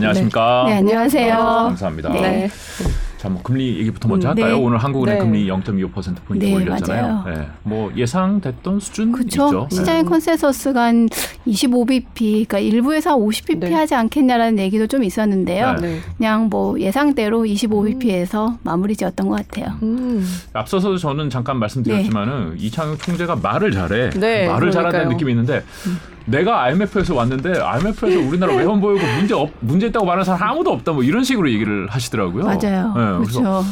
안녕하십니까. 네, 안녕하세요. 감사합니다. 네. 자, 뭐 금리 얘기부터 먼저 음, 할까요? 네. 오늘 한국은행 네. 금리 0.25% 포인트 네, 올렸잖아요. 맞아요. 네. 뭐 예상됐던 수준 그렇죠. 있죠. 네. 시장의 consensus가 한 25bp, 그러니까 일부에서 50bp 네. 하지 않겠냐라는 얘기도 좀 있었는데요. 네. 네. 그냥 뭐 예상대로 25bp에서 마무리 지었던 것 같아요. 음. 앞서서 저는 잠깐 말씀드렸지만은 이창용 총재가 말을 잘해. 네, 말을 잘한다는 그러니까요. 느낌이 있는데 내가 IMF에서 왔는데 IMF에서 우리나라 외환 보유고 문제 없 문제 있다고 말하는 사람 아무도 없다 뭐 이런 식으로 얘기를 하시더라고요. 맞아요. 네, 그래서 그렇죠.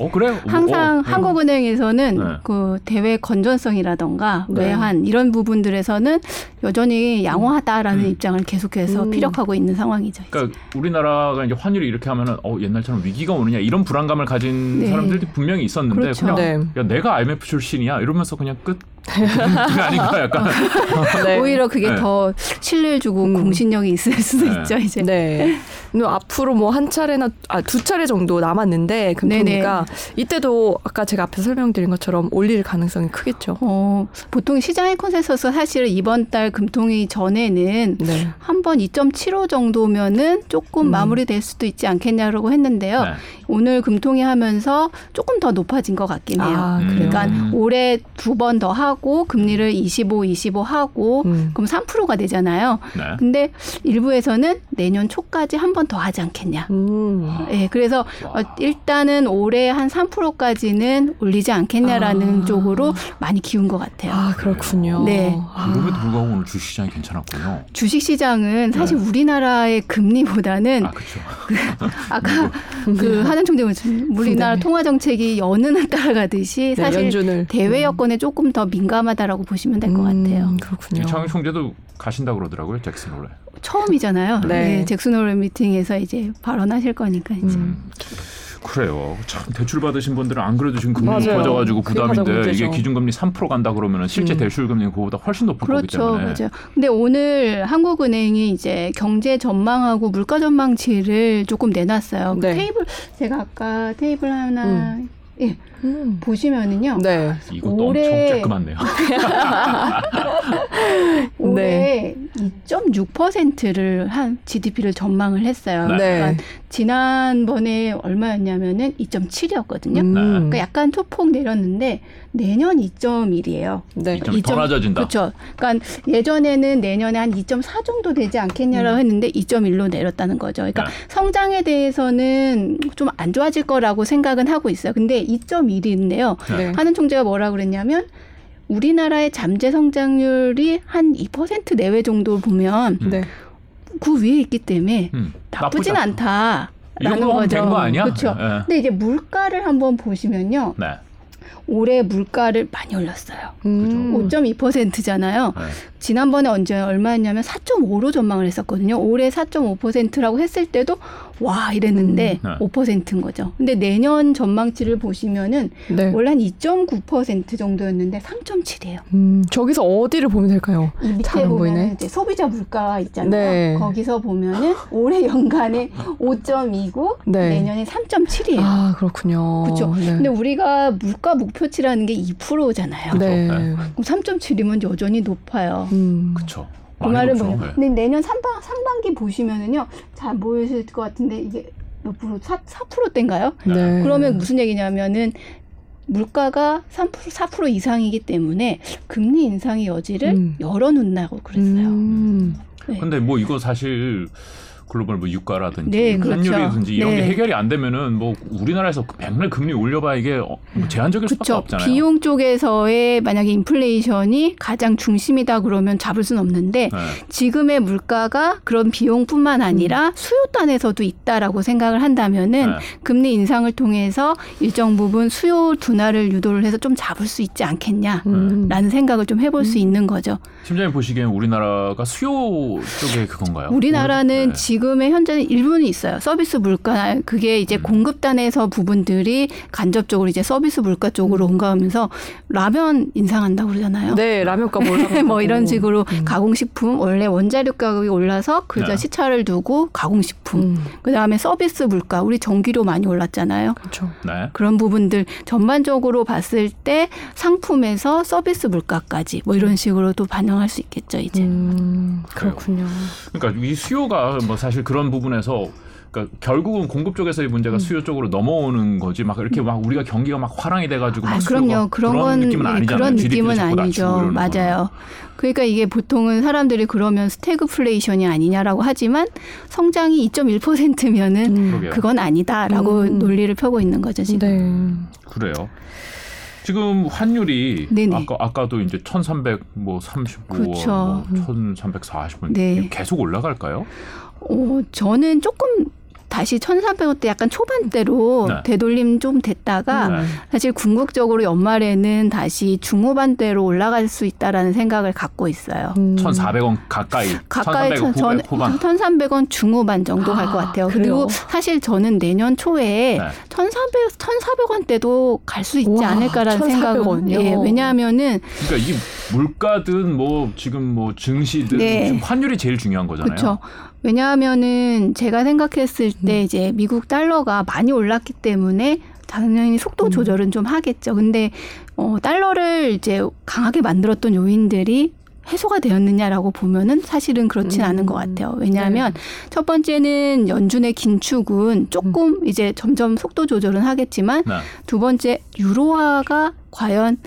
어 그래? 항상 어, 어. 한국은행에서는 네. 그 대외 건전성이라던가 네. 외환 이런 부분들에서는 여전히 양호하다라는 음. 입장을 계속해서 음. 피력하고 있는 상황이죠. 그러니까 우리나라가 이제 환율이 이렇게 하면은 어 옛날처럼 위기가 오느냐 이런 불안감을 가진 네. 사람들도 분명히 있었는데 그렇죠. 그냥 네. 야 내가 IMF 출신이야 이러면서 그냥 끝 그게 아닌가 약간 네. 오히려 그게 네. 더 신뢰를 주고 음. 공신력이 있을 수도 네. 있죠 이제. 네. 근데 앞으로 뭐 한 차례나 아 두 차례 정도 남았는데 금통위가 이때도 아까 제가 앞에 설명드린 것처럼 올릴 가능성이 크겠죠. 어, 보통 시장의 컨센서스 사실은 이번 달 금통위 전에는 네. 한번 2.75 정도면은 조금 음. 마무리될 수도 있지 않겠냐라고 했는데요. 네. 오늘 금통위 하면서 조금 더 높아진 것 같긴 해요. 아, 음. 그러니까 올해 두 번 더 하고 금리를 25, 25 하고 음. 그럼 3%가 되잖아요. 네. 근데 일부에서는 내년 초까지 한 번 더 하지 않겠냐. 음. 예, 그래서 어, 일단은 올해 한 3%까지는 올리지 않겠냐라는 아. 쪽으로 많이 기운 것 같아요. 아, 그렇군요. 네. 아. 그럼에도 불구하고 오늘 주식시장이 괜찮았군요. 주식시장은 사실 우리나라의 금리보다는 아 그렇죠. 아까 그 하는 총재님 우리나라 네. 통화 정책이 연은을 따라가듯이 네, 사실 연준을 대외 여건에 조금 더 민 감하다라고 보시면 될것 음, 같아요. 그렇군요. 이창용 총재도 가신다 그러더라고요 잭슨 홀레. 처음이잖아요. 네. 네. 잭슨 홀 미팅에서 이제 발언하실 거니까 이제. 음. 그래요. 참 대출 받으신 분들은 안 그래도 지금 금리. 높아져 가지고 그게 가장 부담인데 이게 문제죠. 기준 금리 3% 간다 그러면은 실제 음. 대출 금리는 그거보다 훨씬 높을 거기 그렇죠, 때문에. 맞아요. 근데 오늘 한국은행이 이제 경제 전망하고 물가 전망치를 조금 내놨어요. 그 네. 테이블 제가 아까 테이블 하나 예, 음. 보시면은요. 네. 이것도 올해- 엄청 쬐끄맣네요. 올해 2.6%를 한 GDP를 전망을 했어요. 네. 그러니까 지난번에 얼마였냐면은 2.7이었거든요. 음. 그러니까 약간 소폭 내렸는데 내년 2.1이에요. 네. 좀더 낮아진다. 그렇죠. 그러니까 예전에는 내년에 한 2.4 정도 되지 않겠냐라고 했는데 2.1로 내렸다는 거죠. 그러니까 네. 성장에 대해서는 좀 안 좋아질 거라고 생각은 하고 있어요. 근데 2.1인데요. 네. 하는 총재가 뭐라 그랬냐면 우리나라의 잠재 성장률이 한 2% 내외 정도 보면 음. 네. 그 위에 있기 때문에 음, 나쁘진 않다. 이 라는 거죠. 된거 아니야? 그렇죠. 예. 근데 이제 물가를 한번 보시면요. 네. 올해 물가를 많이 올렸어요. 음. 5.2%잖아요. 네. 지난번에 언제 얼마였냐면 4.5로 전망을 했었거든요. 올해 4.5%라고 했을 때도 와 이랬는데 음, 네. 5%인 거죠. 근데 내년 전망치를 보시면은 네. 원래 한 2.9% 정도였는데 3.7이에요. 음, 저기서 어디를 보면 될까요? 이 밑에 보면 보이네. 이제 소비자 물가 있잖아요. 네. 거기서 보면은 올해 연간에 5.2고 네. 내년에 3.7이에요. 아, 그렇군요. 그렇죠. 네. 근데 우리가 물가 목표치라는 게 2%잖아요. 네. 네. 그럼 3.7이면 여전히 높아요. 음. 그렇죠. 그 말은. 뭐냐. 네. 근데 내년 상반, 상반기 보시면은요, 잘 보이실 것 같은데, 이게 몇 프로, 4, 4%대인가요? 네. 그러면 무슨 얘기냐면은, 물가가 3%, 4% 이상이기 때문에 금리 인상의 여지를 음. 열어놓는다고 그랬어요. 음. 네. 근데 뭐 이거 사실 글로벌 뭐 유가라든지 네, 그렇죠. 환율이든지 이런 네. 게 해결이 안 되면은 뭐 우리나라에서 그 백날 금리 올려봐 이게 어, 뭐 제한적일 수밖에 그렇죠. 없잖아요. 비용 쪽에서의 만약에 인플레이션이 가장 중심이다 그러면 잡을 수는 없는데 네. 지금의 물가가 그런 비용뿐만 아니라 수요단에서도 있다라고 생각을 한다면은 네. 금리 인상을 통해서 일정 부분 수요 둔화를 유도를 해서 좀 잡을 수 있지 않겠냐라는 음. 생각을 좀 해볼 수 있는 거죠. 팀장님 보시기엔 우리나라가 수요 쪽에 그건가요? 우리나라는 네. 지금의 현재는 일부는 있어요. 서비스 물가 그게 이제 음. 공급단에서 부분들이 간접적으로 이제 서비스 물가 쪽으로 옮겨가면서 라면 인상한다고 그러잖아요. 네, 라면값 올라. 뭐 이런 식으로 음. 가공식품 원래 원자력 가격이 올라서 그저 네. 시차를 두고 가공식품 음. 그다음에 서비스 물가 우리 전기료 많이 올랐잖아요. 그렇죠. 네. 그런 부분들 전반적으로 봤을 때 상품에서 서비스 물가까지 뭐 이런 식으로 또 반영할 수 있겠죠 이제. 음, 그렇군요. 그러니까 이 수요가 뭐 사실 사실 그런 부분에서 그러니까 결국은 공급 쪽에서의 문제가 수요 쪽으로 넘어오는 거지 막 이렇게 막 우리가 경기가 막 활황이 돼가지고 막 아, 그럼요. 그런 그런 건 느낌은 예, 아니잖아요. 그런 느낌은 아니죠. 맞아요. 그러니까 이게 보통은 사람들이 그러면 스태그플레이션이 아니냐라고 하지만 성장이 2.1%면은 음. 그건 아니다라고 음. 논리를 펴고 있는 거죠 지금. 네. 그래요. 지금 환율이 네네. 아까 아까도 이제 1,300뭐 35, 그쵸. 뭐 1,340원 네. 계속 올라갈까요? 어, 저는 조금 다시 1,300원대 약간 초반대로 네. 되돌림 좀 됐다가 네. 사실 궁극적으로 연말에는 다시 중후반대로 올라갈 수 있다라는 생각을 갖고 있어요. 음. 1,400원 가까이, 가까이 1,300원 전 후반. 1,300원 중후반 정도 갈것 아, 같아요. 그래요? 그리고 사실 저는 내년 초에 네. 1,400 1,400원대도 갈 수 있지 와, 않을까라는 1,400 생각을 원이요? 예, 왜냐하면은 그러니까 이게 물가든 뭐 지금 뭐 증시든 네. 지금 환율이 제일 중요한 거잖아요. 그렇죠. 왜냐하면은 제가 생각했을 때 이제 미국 달러가 많이 올랐기 때문에 당연히 속도 음. 조절은 좀 하겠죠. 근데 어 달러를 이제 강하게 만들었던 요인들이 해소가 되었느냐라고 보면은 사실은 그렇진 음. 않은 것 같아요. 왜냐하면 첫 번째는 연준의 긴축은 조금 이제 점점 속도 조절은 하겠지만 네. 두 번째 유로화가 과연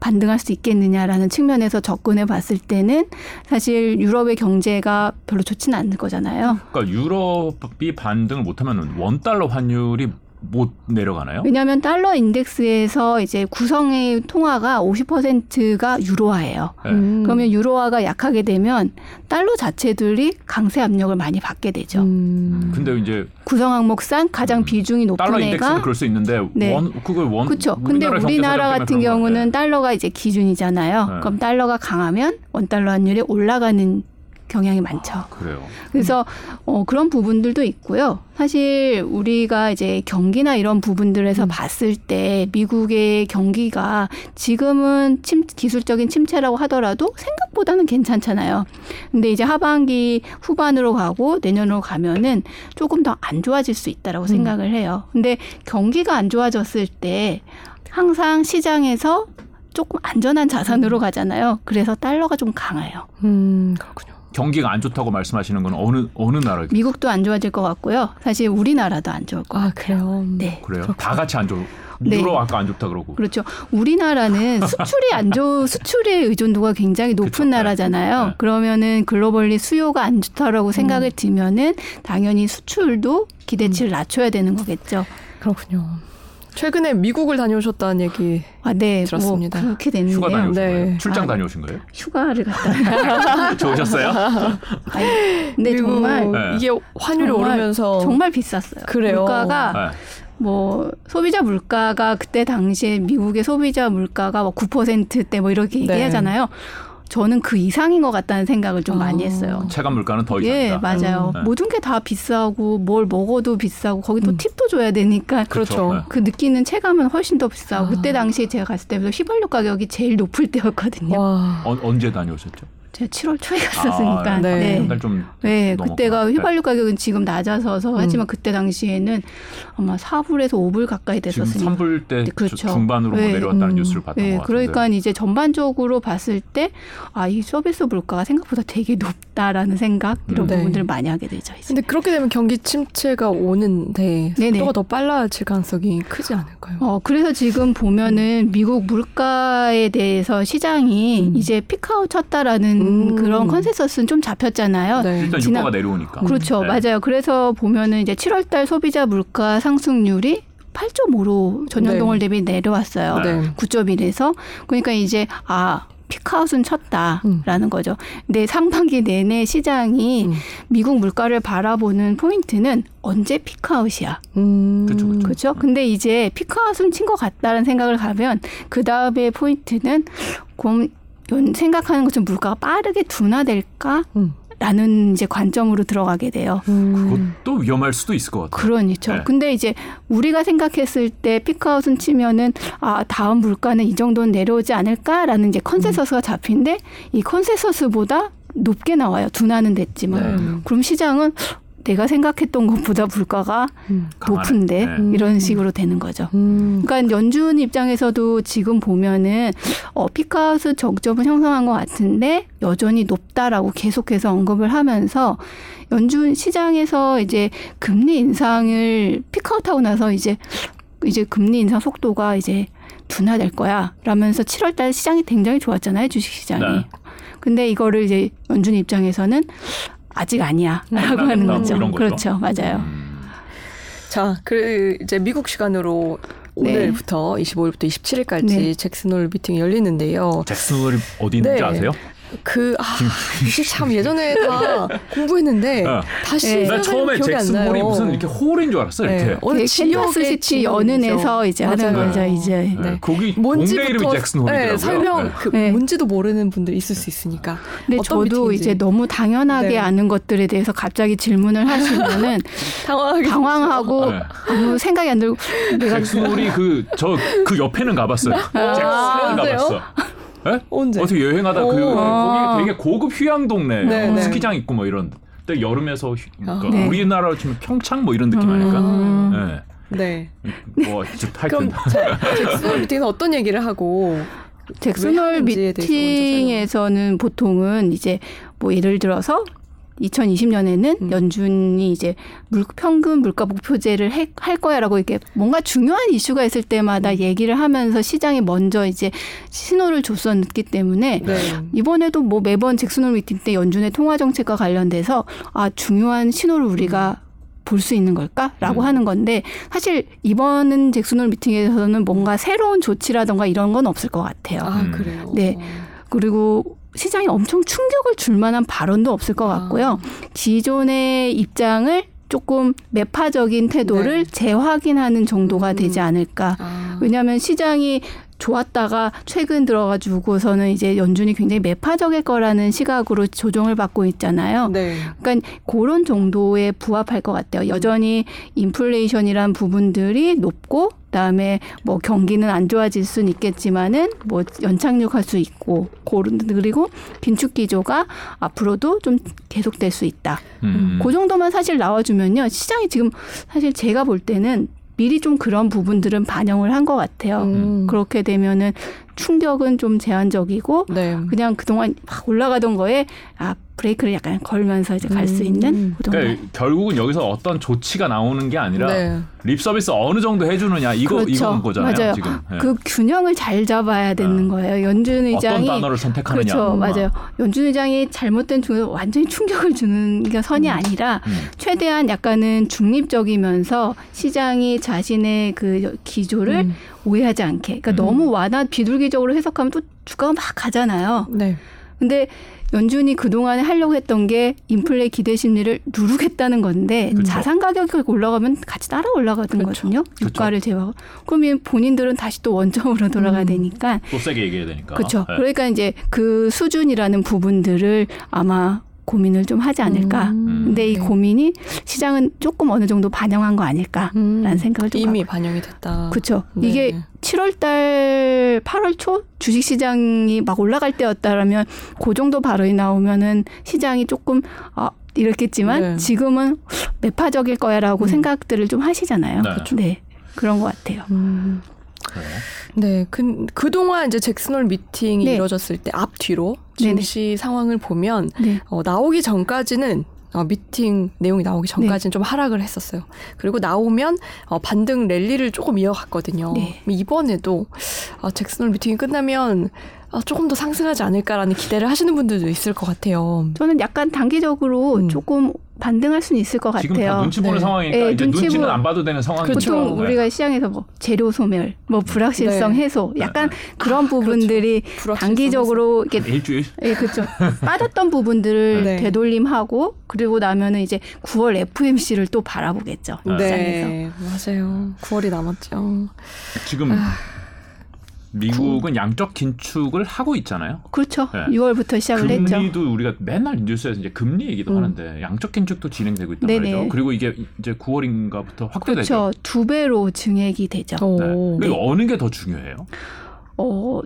반등할 수 있겠느냐라는 측면에서 접근해 봤을 때는 사실 유럽의 경제가 별로 좋지는 않을 거잖아요. 그러니까 유럽이 반등을 못하면 원 달러 환율이 못 내려가나요? 왜냐하면 달러 인덱스에서 이제 구성의 통화가 50%가 유로화예요. 네. 음. 그러면 유로화가 약하게 되면 달러 자체들이 강세 압력을 많이 받게 되죠. 음. 근데 이제 구성 항목상 가장 음. 비중이 달러 높은 인덱스는 애가 그럴 수 있는데 네. 원 그걸 원 그렇죠. 근데 우리나라 같은 경우는. 달러가 이제 기준이잖아요. 네. 그럼 달러가 강하면 원 달러 환율이 올라가는 경향이 많죠. 그래요. 그래서 어, 그런 부분들도 있고요. 사실 우리가 이제 경기나 이런 부분들에서 음. 봤을 때 미국의 경기가 지금은 침, 기술적인 침체라고 하더라도 생각보다는 괜찮잖아요. 근데 이제 하반기 후반으로 가고 내년으로 가면은 조금 더 안 좋아질 수 있다라고 음. 생각을 해요. 근데 경기가 안 좋아졌을 때 항상 시장에서 조금 안전한 자산으로 가잖아요. 그래서 달러가 좀 강해요. 음, 그렇군요. 경기가 안 좋다고 말씀하시는 건 어느 어느 나라 미국도 안 좋아질 것 같고요. 사실 우리나라도 안 좋을 것 아, 같아요. 그래요. 네. 그래요? 그렇구나. 다 같이 안 좋. 네. 유로 아까 안 좋다 그러고. 그렇죠. 우리나라는 수출이 안 좋, 수출의 의존도가 굉장히 높은 그쵸. 네. 나라잖아요. 네. 그러면은 글로벌리 수요가 안 좋다라고 생각을 들면은 당연히 수출도 기대치를 낮춰야 되는 거겠죠. 그렇군요. 최근에 미국을 다녀오셨다는 얘기. 아, 네. 들었습니다. 뭐 그렇게 됐는데요. 휴가 다녀오신 네. 거예요? 출장 아, 다녀오신 거예요? 휴가를 갔다. 좋으셨어요? 아니, 근데 정말 네. 이게 환율이 정말, 오르면서 정말 비쌌어요. 그래요? 물가가 네. 뭐 소비자 물가가 그때 당시에 미국의 소비자 물가가 뭐 9%대 뭐 이렇게 네. 얘기하잖아요. 저는 그 이상인 것 같다는 생각을 좀 아. 많이 했어요. 체감 물가는 더 이상이다. 예, 맞아요. 음. 네. 모든 게 다 비싸고 뭘 먹어도 비싸고 거기 또 음. 팁도 줘야 되니까 그렇죠. 네. 그 느끼는 체감은 훨씬 더 비싸고 아. 그때 당시에 제가 갔을 때부터 휘발유 가격이 제일 높을 때였거든요. 와. 어, 언제 다녀오셨죠? 제가 7월 초에 갔었으니까. 아, 네. 네. 한달 좀. 네. 그때가 네. 휘발유 가격은 지금 낮아서서 하지만 음. 그때 당시에는 아마 4불에서 5불 가까이 됐었으니까. 3불 때 네, 그렇죠. 중반으로 뭐 네. 내려왔다는 음. 뉴스를 봤던 네, 것 같은데. 그러니까 이제 전반적으로 봤을 때 아, 이 서비스 물가가 생각보다 되게 높다라는 생각 이런 음. 네. 부분들을 많이 하게 되죠. 이제. 근데 그렇게 되면 경기 침체가 오는데 네네. 속도가 더 빨라질 가능성이 크지 않을까요? 어, 그래서 지금 보면은 미국 물가에 대해서 시장이 음. 이제 피크아웃 쳤다라는 음. 그런 컨센서스는 좀 잡혔잖아요. 네. 일단 지난- 유가가 내려오니까. 그렇죠. 네. 맞아요. 그래서 보면은 이제 7월 달 소비자 물가 상승률이 8.5로 전년 동월 대비 내려왔어요. 네. 네. 9.1에서 그러니까 이제 아 피크아웃은 쳤다라는 거죠. 근데 상반기 내내 시장이 음. 미국 물가를 바라보는 포인트는 언제 피크아웃이야. 음. 그쵸. 그렇죠? 근데 이제 피크아웃은 친 것 같다는 생각을 가면 그 다음에 포인트는 곰 연- 생각하는 것처럼 물가가 빠르게 둔화될까? 음. 라는 이제 관점으로 들어가게 돼요. 음. 그것도 위험할 수도 있을 것 같아요. 그렇죠. 네. 근데 이제 우리가 생각했을 때 peak out은 치면은 아 다음 물가는 이 정도는 내려오지 않을까라는 이제 consensus가 잡힌데 이 consensus보다 높게 나와요. 둔화는 됐지만. 네. 그럼 시장은 내가 생각했던 것보다 물가가 음. 높은데 네. 이런 음. 식으로 되는 거죠. 음. 그러니까 연준 입장에서도 지금 보면은 어, peak out 정점을 형성한 것 같은데 여전히 높다라고 계속해서 언급을 하면서 연준 시장에서 이제 금리 인상을 피크아웃하고 나서 이제 이제 금리 인상 속도가 이제 둔화될 거야. 라면서 7월 달 시장이 굉장히 좋았잖아요. 주식 시장이. 네. 근데 이거를 이제 연준 입장에서는 아직 아니야. 라고 하는 끝났다, 거죠. 뭐. 그렇죠. 맞아요. 음. 자, 그 이제 미국 시간으로 네. 오늘부터 25일부터 27일까지 네. 잭슨홀 미팅이 열리는데요. 잭슨홀이 어디 있는지 네. 아세요? 그 아, 이게 참 예전에 다 공부했는데 어. 다시 네. 나 처음에 기억이 안 나요. 잭슨홀이 무슨 이렇게 홀인 줄 알았어. 이렇게. 네. 어느 그 시티 지명이죠. 연은에서 이제 하는. 거죠. 이제 네. 네. 거기 동네 뭔지부터 이름이 잭슨홀이더라고요. 네, 설명 네. 그 네. 뭔지도 모르는 분들 있을 수 있으니까. 근데 저도 미팅인지. 이제 너무 당연하게 네. 아는 것들에 대해서 갑자기 질문을 하시면은 당황하고 네. 아무 생각이 안 들고 내가 잭슨홀이 그 저 그 옆에는 가봤어요. 잭슨 언제요? 가봤어. 예? 언제? 어떻게 여행하다 그 오. 거기 되게 고급 휴양 동네 네, 뭐 네. 스키장 있고 뭐 이런. 근데 여름에서 휴, 그러니까 네. 우리나라로 치면 평창 뭐 이런 느낌 음. 아닐까? 네. 네. 뭐 진짜 하여튼 그럼 자, 잭슨홀 미팅에서 어떤 얘기를 하고 잭슨홀 미팅에서는 보통은 이제 뭐 예를 들어서 2020년에는 음. 연준이 이제 물, 평균 물가 목표제를 해- 할 거야라고 이렇게 뭔가 중요한 이슈가 있을 음. 때마다 얘기를 하면서 시장에 먼저 이제 신호를 줬었기 때문에 네. 이번에도 뭐 매번 잭슨홀 미팅 때 연준의 통화 정책과 관련돼서 아 중요한 신호를 우리가 볼수 있는 걸까라고 음. 하는 건데 사실 이번은 잭슨홀 미팅에서는 뭔가 새로운 조치라던가 이런 건 없을 것 같아요. 아, 음. 그래요. 네. 그리고 시장에 엄청 충격을 줄 만한 발언도 없을 것 같고요. 기존의 입장을 조금 매파적인 태도를 네. 재확인하는 정도가 음. 되지 않을까. 아. 왜냐하면 시장이 좋았다가 최근 들어가지고서는 이제 연준이 굉장히 매파적일 거라는 시각으로 조정을 받고 있잖아요. 네. 그러니까 그런 정도에 부합할 것 같아요. 여전히 인플레이션이란 부분들이 높고 그다음에 뭐 경기는 안 좋아질 수는 있겠지만은 뭐 연착륙할 수 있고 그리고 긴축 기조가 앞으로도 좀 계속될 수 있다. 음. 그 정도만 사실 나와주면요 시장이 지금 사실 제가 볼 때는 미리 좀 그런 부분들은 반영을 한 것 같아요. 음. 그렇게 되면은 충격은 좀 제한적이고 네. 그냥 그동안 막 올라가던 거에 아 브레이크를 약간 걸면서 이제 갈수 음. 있는 그 정도. 그러니까 결국은 여기서 어떤 조치가 나오는 게 아니라 네. 립 서비스 어느 정도 해주느냐 이거 그렇죠. 이건 거잖아요. 맞아요. 지금 예. 그 균형을 잘 잡아야 되는 아. 거예요. 연준 어떤 의장이 단어를 선택하느냐. 그렇죠, 음. 맞아요. 연준 의장이 잘못된 중 완전히 충격을 주는 게 선이 아니라 음. 최대한 약간은 중립적이면서 시장이 자신의 그 기조를 음. 오해하지 않게. 그러니까 음. 너무 완화 비둘기적으로 해석하면 또 주가가 막 가잖아요. 네. 근데 연준이 그동안에 하려고 했던 게 인플레 기대 심리를 누르겠다는 건데 그쵸. 자산 가격이 올라가면 같이 따라 올라가는 그쵸. 거거든요. 유가를 제외하고. 그러면 본인들은 다시 또 원점으로 돌아가야 음. 되니까. 또 세게 얘기해야 되니까. 그렇죠. 예. 그러니까 이제 그 수준이라는 부분들을 아마 고민을 좀 하지 않을까. 음. 근데 이 네. 고민이 시장은 조금 어느 정도 반영한 거 아닐까라는 음. 생각을 좀 이미 하고. 반영이 됐다. 그렇죠. 네. 이게 7월 달 8월 초 주식 시장이 막 올라갈 때였다라면 그 정도 발언이 나오면은 시장이 조금 아 이렇겠지만 네. 지금은 매파적일 거야라고 음. 생각들을 좀 하시잖아요. 네. 네. 그런 것 같아요. 음. 그래요. 네, 그, 그동안 이제 잭슨홀 미팅이 네. 이루어졌을 때 앞 뒤로 네네. 증시 상황을 보면 네. 어, 나오기 전까지는 어, 미팅 내용이 나오기 전까지는 좀 하락을 했었어요. 그리고 나오면 어, 반등 랠리를 조금 이어갔거든요. 네. 이번에도 아, 잭슨홀 미팅이 끝나면 아, 조금 더 상승하지 않을까라는 기대를 하시는 분들도 있을 것 같아요. 저는 약간 단기적으로 음. 조금 반등할 수는 있을 것 지금 다 같아요. 눈치 보는 네. 상황이니까 네, 이제 눈치 눈치는 보- 안 봐도 되는 상황이죠. 보통 네. 우리가 시장에서 뭐 재료 소멸, 뭐 불확실성 네. 해소, 약간 네. 그런 부분들이 불확실성 단기적으로 이렇게 일주일 예, 그렇죠. 빠졌던 부분들을 네. 되돌림하고 그리고 나면은 이제 9월 FMC를 또 바라보겠죠. 시장에서. 네, 맞아요. 9월이 남았죠. 지금 아. 미국은 양적 긴축을 하고 있잖아요. 그렇죠. 네. 6월부터 시작을 했죠. 금리도 우리가 맨날 뉴스에서 이제 금리 얘기도 음. 하는데 양적 긴축도 진행되고 있단 네네. 말이죠. 그리고 이게 이제 9월인가부터 확대되죠. 그렇죠. 두 배로 증액이 되죠. 오. 네. 그리고 어느 게 더 중요해요? 어,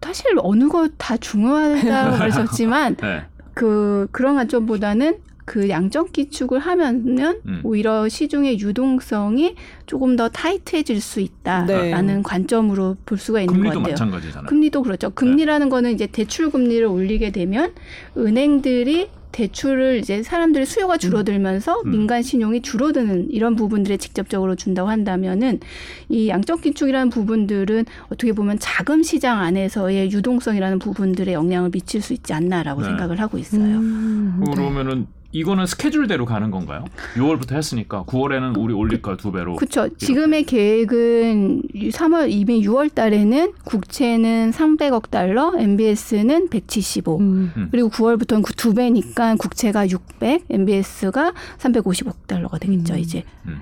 사실 어느 거다 중요하다고 그러셨지만 네. 그 그런 관점보다는 그 양적 기축을 하면은 음. 오히려 시중의 유동성이 조금 더 타이트해질 수 있다라는 네. 관점으로 볼 수가 있는 것 금리도 같아요. 마찬가지잖아요. 금리도 그렇죠. 금리라는 거는 이제 대출 금리를 올리게 되면 은행들이 대출을 이제 사람들의 수요가 줄어들면서 음. 민간 신용이 줄어드는 이런 부분들에 직접적으로 준다고 한다면은 이 양적 기축이라는 부분들은 어떻게 보면 자금 시장 안에서의 유동성이라는 부분들에 영향을 미칠 수 있지 않나라고 네. 생각을 하고 있어요. 음, 네. 그러면은 이거는 스케줄대로 가는 건가요? 6월부터 했으니까 9월에는 우리 올릴까 두 배로. 그렇죠. 지금의 계획은 3월 이미 6월 달에는 국채는 300억 달러, MBS는 175. 음. 그리고 9월부터는 그 두 배니까 국채가 600, MBS가 350억 달러가 되겠죠, 음. 이제. 음.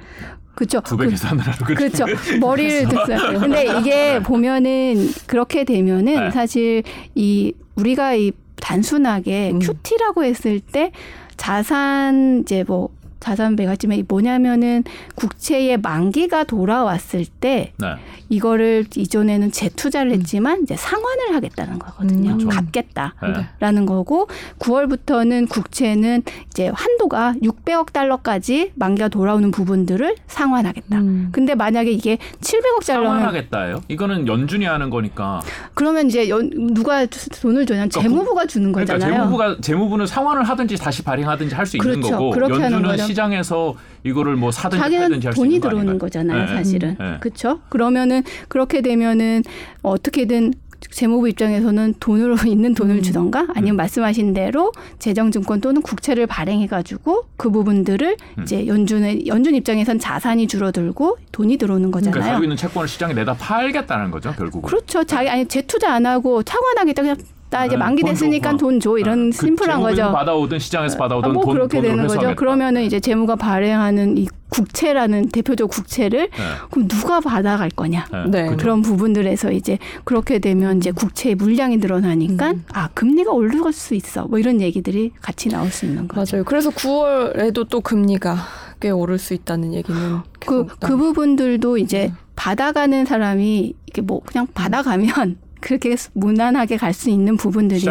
그렇죠. 두배 계산을 하고 그렇죠. 머리를 됐어요. 근데 이게 보면은 그렇게 되면은 네. 사실 이 우리가 이 단순하게 음. QT라고 했을 때 자산 이제 뭐 자산 매각지만 뭐냐면은 국채의 만기가 돌아왔을 때 네. 이거를 이전에는 재투자를 했지만 이제 상환을 하겠다는 거거든요. 음. 그렇죠. 갚겠다라는 네. 거고 9월부터는 국채는 이제 한도가 600억 달러까지 만기가 돌아오는 부분들을 상환하겠다. 음. 근데 만약에 이게 700억 달러면 상환하겠다요. 이거는 연준이 하는 거니까. 그러면 이제 연, 누가 돈을 주냐? 재무부가 주는 그러니까 거잖아요. 재무부가 재무부는 상환을 하든지 다시 발행하든지 할 수 있는 그렇죠. 거고 그렇게 하는 연준은 거죠. 시장에서 이거를 뭐 사든지 팔든지 할수 돈이 있는 거 들어오는 아닌가요? 거잖아요, 네. 사실은. 네. 그렇죠? 그러면은 그렇게 되면은 어떻게든 재무부 입장에서는 돈으로 있는 돈을 음. 주던가 아니면 말씀하신 대로 재정증권 또는 국채를 발행해가지고 그 부분들을 음. 이제 연준의 연준 입장에선 자산이 줄어들고 돈이 들어오는 그러니까 거잖아요. 가지고 있는 채권을 시장에 내다 팔겠다는 거죠, 결국은. 그렇죠. 자기 아니 재투자 안 하고 차관하겠다 그냥 나 이제 네, 만기 돈 됐으니까 줘. 돈줘 이런 그 심플한 거죠. 받아오든 시장에서 받아오든 아, 뭐 돈, 그렇게 돈으로 되는 거죠. 회수하겠다. 그러면은 이제 재무가 발행하는 이 국채라는 대표적 국채를 네. 그럼 누가 받아갈 거냐? 네. 네. 그죠. 그런 부분들에서 이제 그렇게 되면 이제 국채의 물량이 늘어나니까 음. 아 금리가 오를 수 있어 뭐 이런 얘기들이 같이 나올 수 있는 거죠. 맞아요. 그래서 9월에도 또 금리가 꽤 오를 수 있다는 얘기는 그, 계속 그 부분들도 이제 음. 받아가는 사람이 이게 뭐 그냥 받아가면 그렇게 무난하게 갈 수 있는 부분들이고.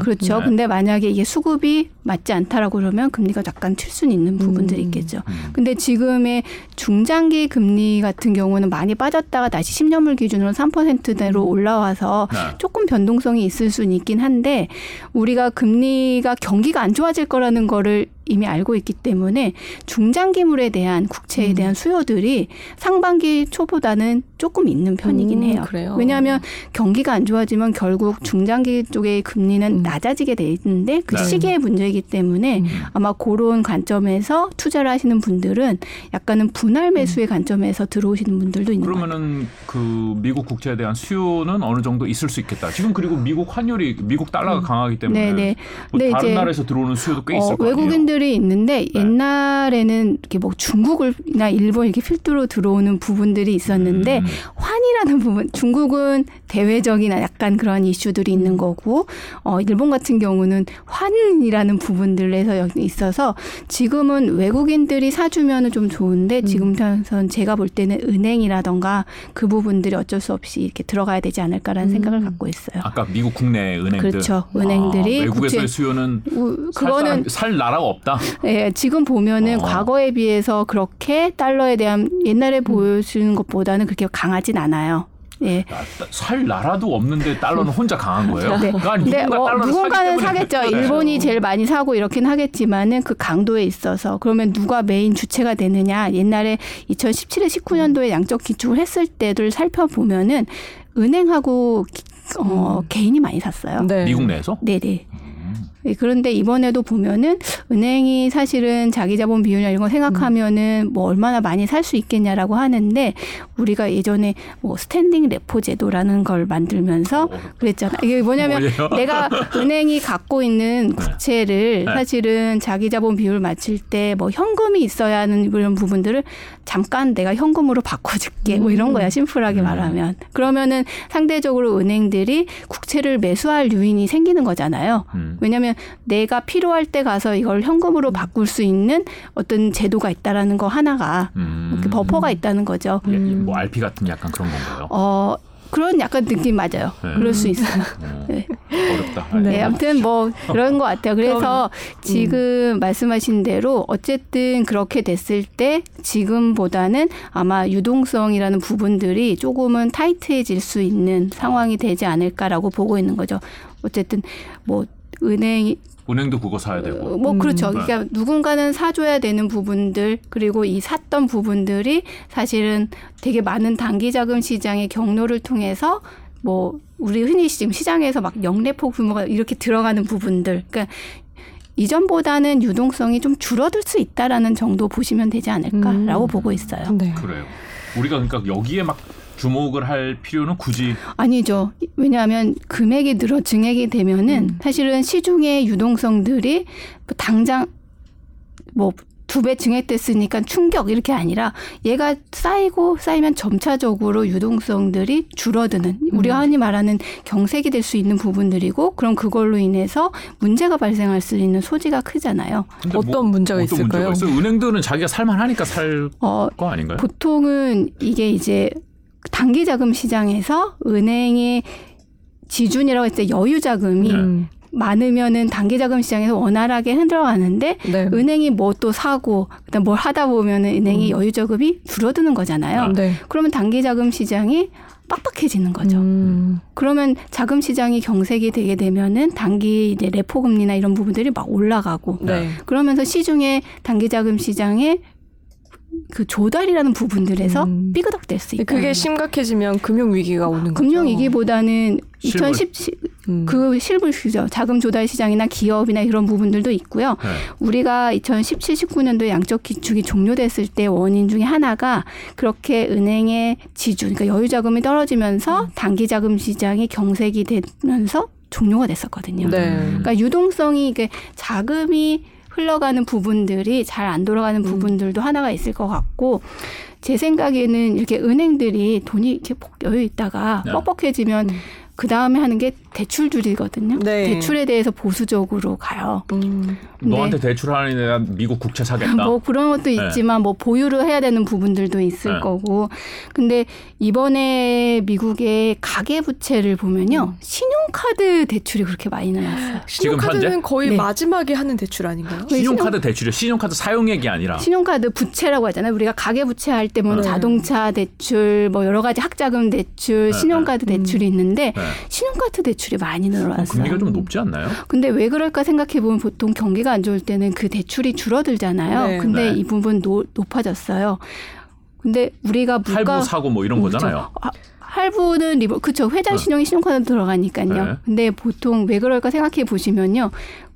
그렇죠. 네. 근데 만약에 이게 수급이 맞지 않다라고 그러면 금리가 약간 튈 수는 있는 부분들이 음. 있겠죠. 음. 근데 지금의 중장기 금리 같은 경우는 많이 빠졌다가 다시 10년물 기준으로 3%대로 올라와서 네. 조금 변동성이 있을 수는 있긴 한데 우리가 금리가 경기가 안 좋아질 거라는 거를 이미 알고 있기 때문에 중장기물에 대한 국채에 음. 대한 수요들이 상반기 초보다는 조금 있는 편이긴 음, 해요. 그래요. 왜냐하면 경기가 안 좋아지면 결국 중장기 쪽의 금리는 음. 낮아지게 돼 있는데 그 네. 시기의 문제이기 때문에 음. 아마 그런 관점에서 투자를 하시는 분들은 약간은 분할 매수의 관점에서 들어오시는 분들도 있는 것 같아요. 그러면은 그 미국 국채에 대한 수요는 어느 정도 있을 수 있겠다. 지금 그리고 미국 환율이 미국 달러가 강하기 때문에 음. 네네. 뭐 다른 나라에서 들어오는 수요도 꽤 있을 어, 거 아니에요. 외국인들이 있는데 네. 옛날에는 이렇게 뭐 중국이나 일본 이렇게 필두로 들어오는 부분들이 있었는데 음. 환이라는 부분 중국은 대외적이나 약간 그런 이슈들이 있는 거고 어 일본 같은 경우는 환이라는 부분들에서 여기 있어서 지금은 외국인들이 사주면은 좀 좋은데 음. 지금 선 제가 볼 때는 은행이라던가 그 부분들이 어쩔 수 없이 이렇게 들어가야 되지 않을까라는 음. 생각을 갖고 있어요. 아까 미국 국내 은행들 그렇죠. 은행들이 아, 외국에서의 국채- 수요는 우- 살, 그거는 사람, 살 나라가 없다. 예, 지금 보면은 어. 과거에 비해서 그렇게 달러에 대한 옛날에 보여주는 것보다는 그렇게 강하진 않아요. 예. 나- 살 나라도 없는데 달러는 혼자 강한 거예요. 네. 그러니까 근데 누군가 어, 누군가는 사겠죠. 일본이 제일 많이 사고 이렇긴 하겠지만은 그 강도에 있어서 그러면 누가 메인 주체가 되느냐. 옛날에 2017에 19년도에 양적 기축을 했을 때를 살펴보면은 은행하고 기- 어, 개인이 많이 샀어요. 네. 미국 내에서 네네. 음. 예, 그런데 이번에도 보면은 은행이 사실은 자기 자본 비율이나 이런 거 생각하면은 뭐 얼마나 많이 살 수 있겠냐라고 하는데 우리가 예전에 뭐 standing repo 제도라는 걸 만들면서 어, 그랬잖아. 이게 뭐냐면 뭐예요? 내가 은행이 갖고 있는 국채를 네. 사실은 자기 자본 비율 맞출 때 뭐 현금이 있어야 하는 이런 부분들을 잠깐 내가 현금으로 바꿔줄게 뭐 이런 거야 심플하게 음. 말하면 그러면은 상대적으로 은행들이 국채를 매수할 유인이 생기는 거잖아요. 음. 왜냐 하면 내가 필요할 때 가서 이걸 현금으로 바꿀 수 있는 어떤 제도가 있다라는 거 하나가 음. 이렇게 버퍼가 있다는 거죠. 예, 음. 뭐 RP 같은 약간 그런 건가요? 어 그런 약간 느낌 맞아요. 네. 그럴 수 있어요. 어, 네. 어렵다. 네. 네, 아무튼 뭐 그런 것 같아요. 그래서 지금 말씀하신 대로 어쨌든 그렇게 됐을 때 지금보다는 아마 유동성이라는 부분들이 조금은 타이트해질 수 있는 상황이 되지 않을까라고 보고 있는 거죠. 어쨌든 뭐 은행이 은행도 그거 사야 되고. 어, 뭐 그렇죠. 네. 그러니까 누군가는 사줘야 되는 부분들 그리고 이 샀던 부분들이 사실은 되게 많은 단기 자금 시장의 경로를 통해서 뭐 우리 흔히 지금 시장에서 막 영래폭 규모가 이렇게 들어가는 부분들. 그러니까 이전보다는 유동성이 좀 줄어들 수 있다라는 정도 보시면 되지 않을까라고 음. 보고 있어요. 네. 그래요. 우리가 그러니까 여기에 막 주목을 할 필요는 굳이 아니죠. 왜냐하면 금액이 늘어 증액이 되면은 음. 사실은 시중의 유동성들이 뭐 당장 뭐 두배 증액됐으니까 충격 이렇게 아니라 얘가 쌓이고 쌓이면 점차적으로 유동성들이 줄어드는 우리가 흔히 말하는 경색이 될 수 있는 부분들이고 그럼 그걸로 인해서 문제가 발생할 수 있는 소지가 크잖아요. 어떤 문제가 어떤 있을까요? 문제가 있어요? 은행들은 자기가 살만하니까 살거 어, 아닌가요? 보통은 이게 이제 단기 자금 시장에서 은행의 지준이라고 했을 때 여유 자금이 음. 많으면은 단기 자금 시장에서 원활하게 흔들어가는데 네. 은행이 뭐 또 사고 그다음 뭘 하다 보면은 은행이 여유 자금이 줄어드는 거잖아요. 네. 그러면 단기 자금 시장이 빡빡해지는 거죠. 음. 그러면 자금 시장이 경색이 되게 되면은 단기 이제 레포 금리나 이런 부분들이 막 올라가고 네. 그러면서 시중의 단기 자금 시장에 그 조달이라는 부분들에서 음. 삐그덕될 수 있다. 그게 심각해지면 금융 위기가 오는 거죠. 금융 위기보다는 실물. 2010 음. 그 실물주죠. 자금 조달 시장이나 기업이나 이런 부분들도 있고요. 네. 우리가 2017, 19년도에 양적 기축이 종료됐을 때 원인 중에 하나가 그렇게 은행의 지주, 그러니까 여유 자금이 떨어지면서 단기 자금 시장이 경색이 되면서 종료가 됐었거든요. 네. 그러니까 유동성이 이게 자금이 흘러가는 부분들이 잘 안 돌아가는 부분들도 하나가 있을 것 같고 제 생각에는 이렇게 은행들이 돈이 이렇게 폭 여유 있다가 네. 뻑뻑해지면 그 다음에 하는 게 대출줄이거든요. 네. 대출에 대해서 보수적으로 가요. 음. 너한테 대출하는 애 미국 국채 사겠다. 뭐 그런 것도 네. 있지만 뭐 보유를 해야 되는 부분들도 있을 네. 거고. 근데 이번에 미국의 가계 부채를 보면요. 신용카드 대출이 그렇게 많이 늘었어요. 지금 신용카드는 거의 네. 마지막에 하는 대출 아닌가요? 그 신용카드 대출이요. 신용카드 사용액이 아니라. 신용카드 부채라고 하잖아요. 우리가 가계 부채 할 때뭐 네. 자동차 대출, 뭐 여러 가지 학자금 대출, 네, 신용카드 대출이 있는데 네. 신용카드 대출이 많이 어, 늘어났어요. 금리가 좀 높지 않나요? 근데 왜 그럴까 생각해 보면 보통 경기가 안 좋을 때는 그 대출이 줄어들잖아요. 네. 근데 네. 이 부분 노, 높아졌어요. 근데 우리가 물건 할부 사고 뭐 이런 그렇죠. 거잖아요. 아, 할부는 리버 그쵸 회자 네. 신용이 신용카드 들어가니까요. 네. 근데 보통 왜 그럴까 생각해 보시면요.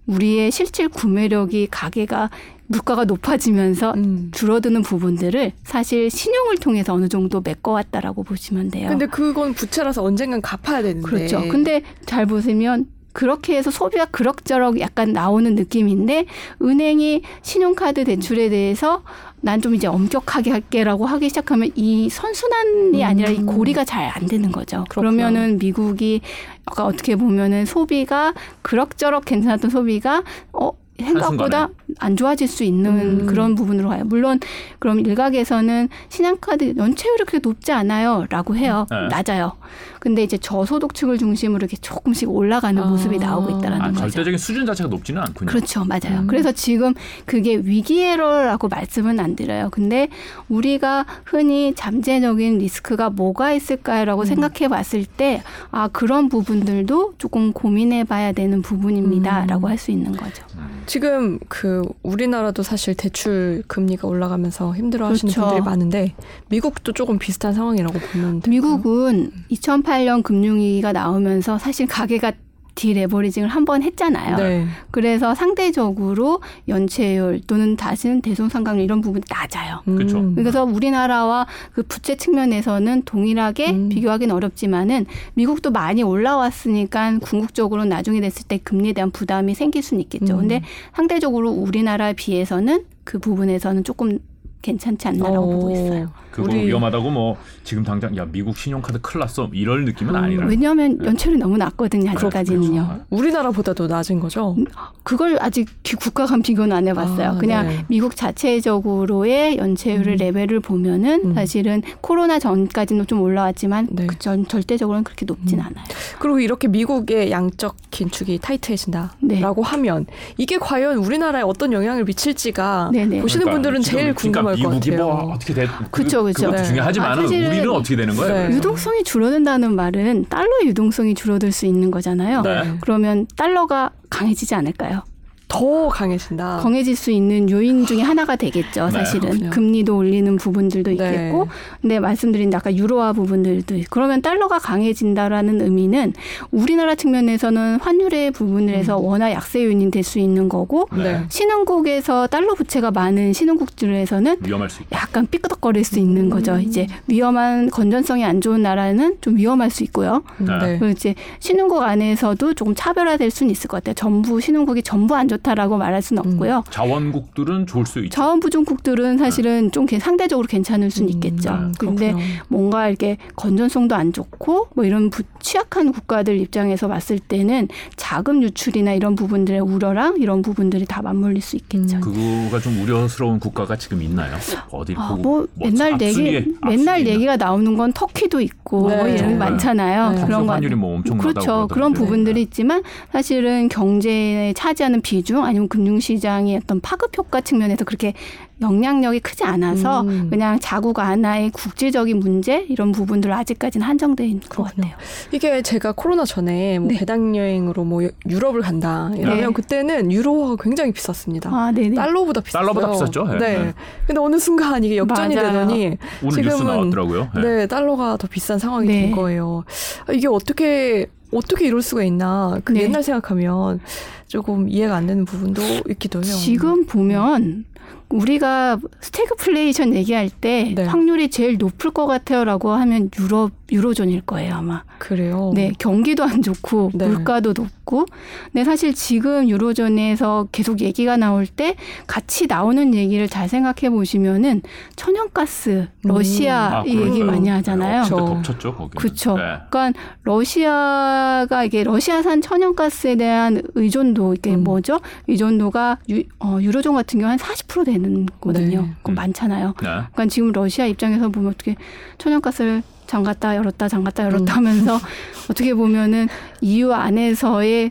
우리의 실질 구매력이 가계가 물가가 높아지면서 음. 줄어드는 부분들을 사실 신용을 통해서 어느 정도 메꿔왔다라고 보시면 돼요. 근데 그건 부채라서 언젠간 갚아야 되는데. 그렇죠. 근데 잘 보시면 그렇게 해서 소비가 그럭저럭 약간 나오는 느낌인데 은행이 신용카드 대출에 대해서 난 좀 이제 엄격하게 할게라고 하기 시작하면 이 선순환이 아니라 이 고리가 잘 안 되는 거죠. 음. 그렇구나. 그러면은 미국이 아까 어떻게 보면은 소비가 그럭저럭 괜찮았던 소비가 어 생각보다 안 좋아질 수 있는 음. 그런 부분으로 가요. 물론 그럼 일각에서는 신용카드 연체율이 그렇게 높지 않아요라고 해요. 네. 낮아요. 근데 이제 저소득층을 중심으로 이렇게 조금씩 올라가는 아. 모습이 나오고 있다라는 아, 거죠. 절대적인 수준 자체가 높지는 않군요. 그렇죠. 맞아요. 음. 그래서 지금 그게 위기에러라고 말씀은 안 드려요. 근데 우리가 흔히 잠재적인 리스크가 뭐가 있을까라고 음. 생각해 봤을 때, 아, 그런 부분들도 조금 고민해 봐야 되는 부분입니다. 음. 라고 할 수 있는 거죠. 지금 그 우리나라도 사실 대출 금리가 올라가면서 힘들어하시는 그렇죠. 분들이 많은데 미국도 조금 비슷한 상황이라고 보면 될까요? 미국은 2008년 금융위기가 나오면서 사실 가계가 디레버리징을 한 번 했잖아요. 네. 그래서 상대적으로 연체율 또는 다시는 대손상각률 이런 부분이 낮아요. 그렇죠. 음. 그래서 우리나라와 그 부채 측면에서는 동일하게 음. 비교하기는 어렵지만은 미국도 많이 올라왔으니까 궁극적으로 나중에 됐을 때 금리에 대한 부담이 생길 수는 있겠죠. 음. 근데 상대적으로 우리나라에 비해서는 그 부분에서는 조금 괜찮지 않나라고 어. 보고 있어요. 그거 우리- 위험하다고 뭐 지금 당장 야 미국 신용카드 큰일 났어 이럴 느낌은 아니라. 왜냐하면 연체율이 너무 낮거든요. 아직까지는요. 우리나라보다도 낮은 거죠. 그걸 아직 기- 국가 간 비교는 안 해봤어요. 아, 그냥 네. 미국 자체적으로의 연체율 음. 레벨을 보면은 음. 사실은 코로나 전까지는 좀 올라왔지만 네. 그 전, 절대적으로는 그렇게 높진 음. 않아요. 그리고 이렇게 미국의 양적 긴축이 타이트해진다라고 네. 하면 이게 과연 우리나라에 어떤 영향을 미칠지가 네네. 보시는 그러니까 분들은 제일 그러니까 궁금할 것 미국이 같아요. 뭐 어떻게 돼? 그쵸, 그쵸. 그것도 네. 중요하지만 아, 우리는 어떻게 되는 거예요? 네. 유동성이 줄어든다는 말은 달러 유동성이 줄어들 수 있는 거잖아요. 네. 그러면 달러가 강해지지 않을까요? 더 강해진다. 강해질 수 있는 요인 중에 하나가 되겠죠. 네, 사실은 그렇군요. 금리도 올리는 부분들도 네. 있겠고, 근데 말씀드린 아까 유로화 부분들도 있- 그러면 달러가 강해진다라는 의미는 우리나라 측면에서는 환율의 부분을 해서 워낙 약세 요인이 될 수 있는 거고, 네. 신흥국에서 달러 부채가 많은 신흥국들에서는 위험할 수 있다. 약간 삐끄덕거릴 수 있는 거죠. 이제 위험한 건전성이 안 좋은 나라는 좀 위험할 수 있고요. 네. 네. 그리고 이제 신흥국 안에서도 조금 차별화될 수는 있을 것 같아요. 전부 신흥국이 전부 안 좋 다라고 말할 수는 음. 없고요. 자원국들은 좋을 수 있죠. 자원 부족국들은 사실은 좀 개- 상대적으로 괜찮을 수는 있겠죠. 음, 근데 그렇군요. 뭔가 이렇게 건전성도 안 좋고 뭐 이런 부, 취약한 국가들 입장에서 봤을 때는 자금 유출이나 이런 부분들의 우려랑 이런 부분들이 다 맞물릴 수 있겠죠. 음. 그거가 좀 우려스러운 국가가 지금 있나요? 어디 아, 뭐, 맨날 앞순위에- 얘기 맨날 얘기가 나오는 건 터키도 있고 네. 뭐 이런 게 네. 많잖아요. 네. 그런 거 환율이 뭐 엄청나다고 그렇죠. 그런 부분들이 네. 있지만 사실은 경제에 차지하는 비중 아니면 금융시장의 어떤 파급 효과 측면에서 그렇게 영향력이 크지 않아서 음. 그냥 자국 하나의 국제적인 문제 이런 부분들 아직까지는 한정돼 있는 것 그렇군요. 같아요. 이게 제가 코로나 전에 뭐 네. 배당 여행으로 뭐 유- 유럽을 간다 이러면 네. 그때는 유로화가 굉장히 비쌌습니다. 아, 네네. 달러보다 비쌌어요. 달러보다 비쌌죠? 네. 네. 네. 근데 어느 순간 이게 역전이 맞아요. 되더니 지금은- 나왔더라고요. 네. 네, 달러가 더 비싼 상황이 네. 된 거예요. 아, 이게 어떻게 어떻게 이럴 수가 있나? 그 네. 옛날 생각하면 조금 이해가 안 되는 부분도 있기도 해요. 지금 보면 우리가 스태그플레이션 얘기할 때 네. 확률이 제일 높을 것 같아요라고 하면 유럽 유로존일 거예요 아마. 그래요. 네, 경기도 안 좋고 네. 물가도 높고. 근데 사실 지금 유로존에서 계속 얘기가 나올 때 같이 나오는 얘기를 잘 생각해 보시면은 천연가스, 러시아 아, 이 얘기. 많이 하잖아요. 네, 그렇죠. 덮쳤죠 거기. 그렇죠. 네. 그러니까 러시아가 이게 러시아산 천연가스에 대한 의존도 이게 음. 뭐죠? 의존도가 유, 어, 유로존 같은 경우 한 40% 되는 거거든요. 네. 그건 음. 많잖아요. 네. 그러니까 지금 러시아 입장에서 보면 어떻게 천연가스를 잠갔다 열었다 잠갔다 열었다 음. 하면서 어떻게 보면은 EU 안에서의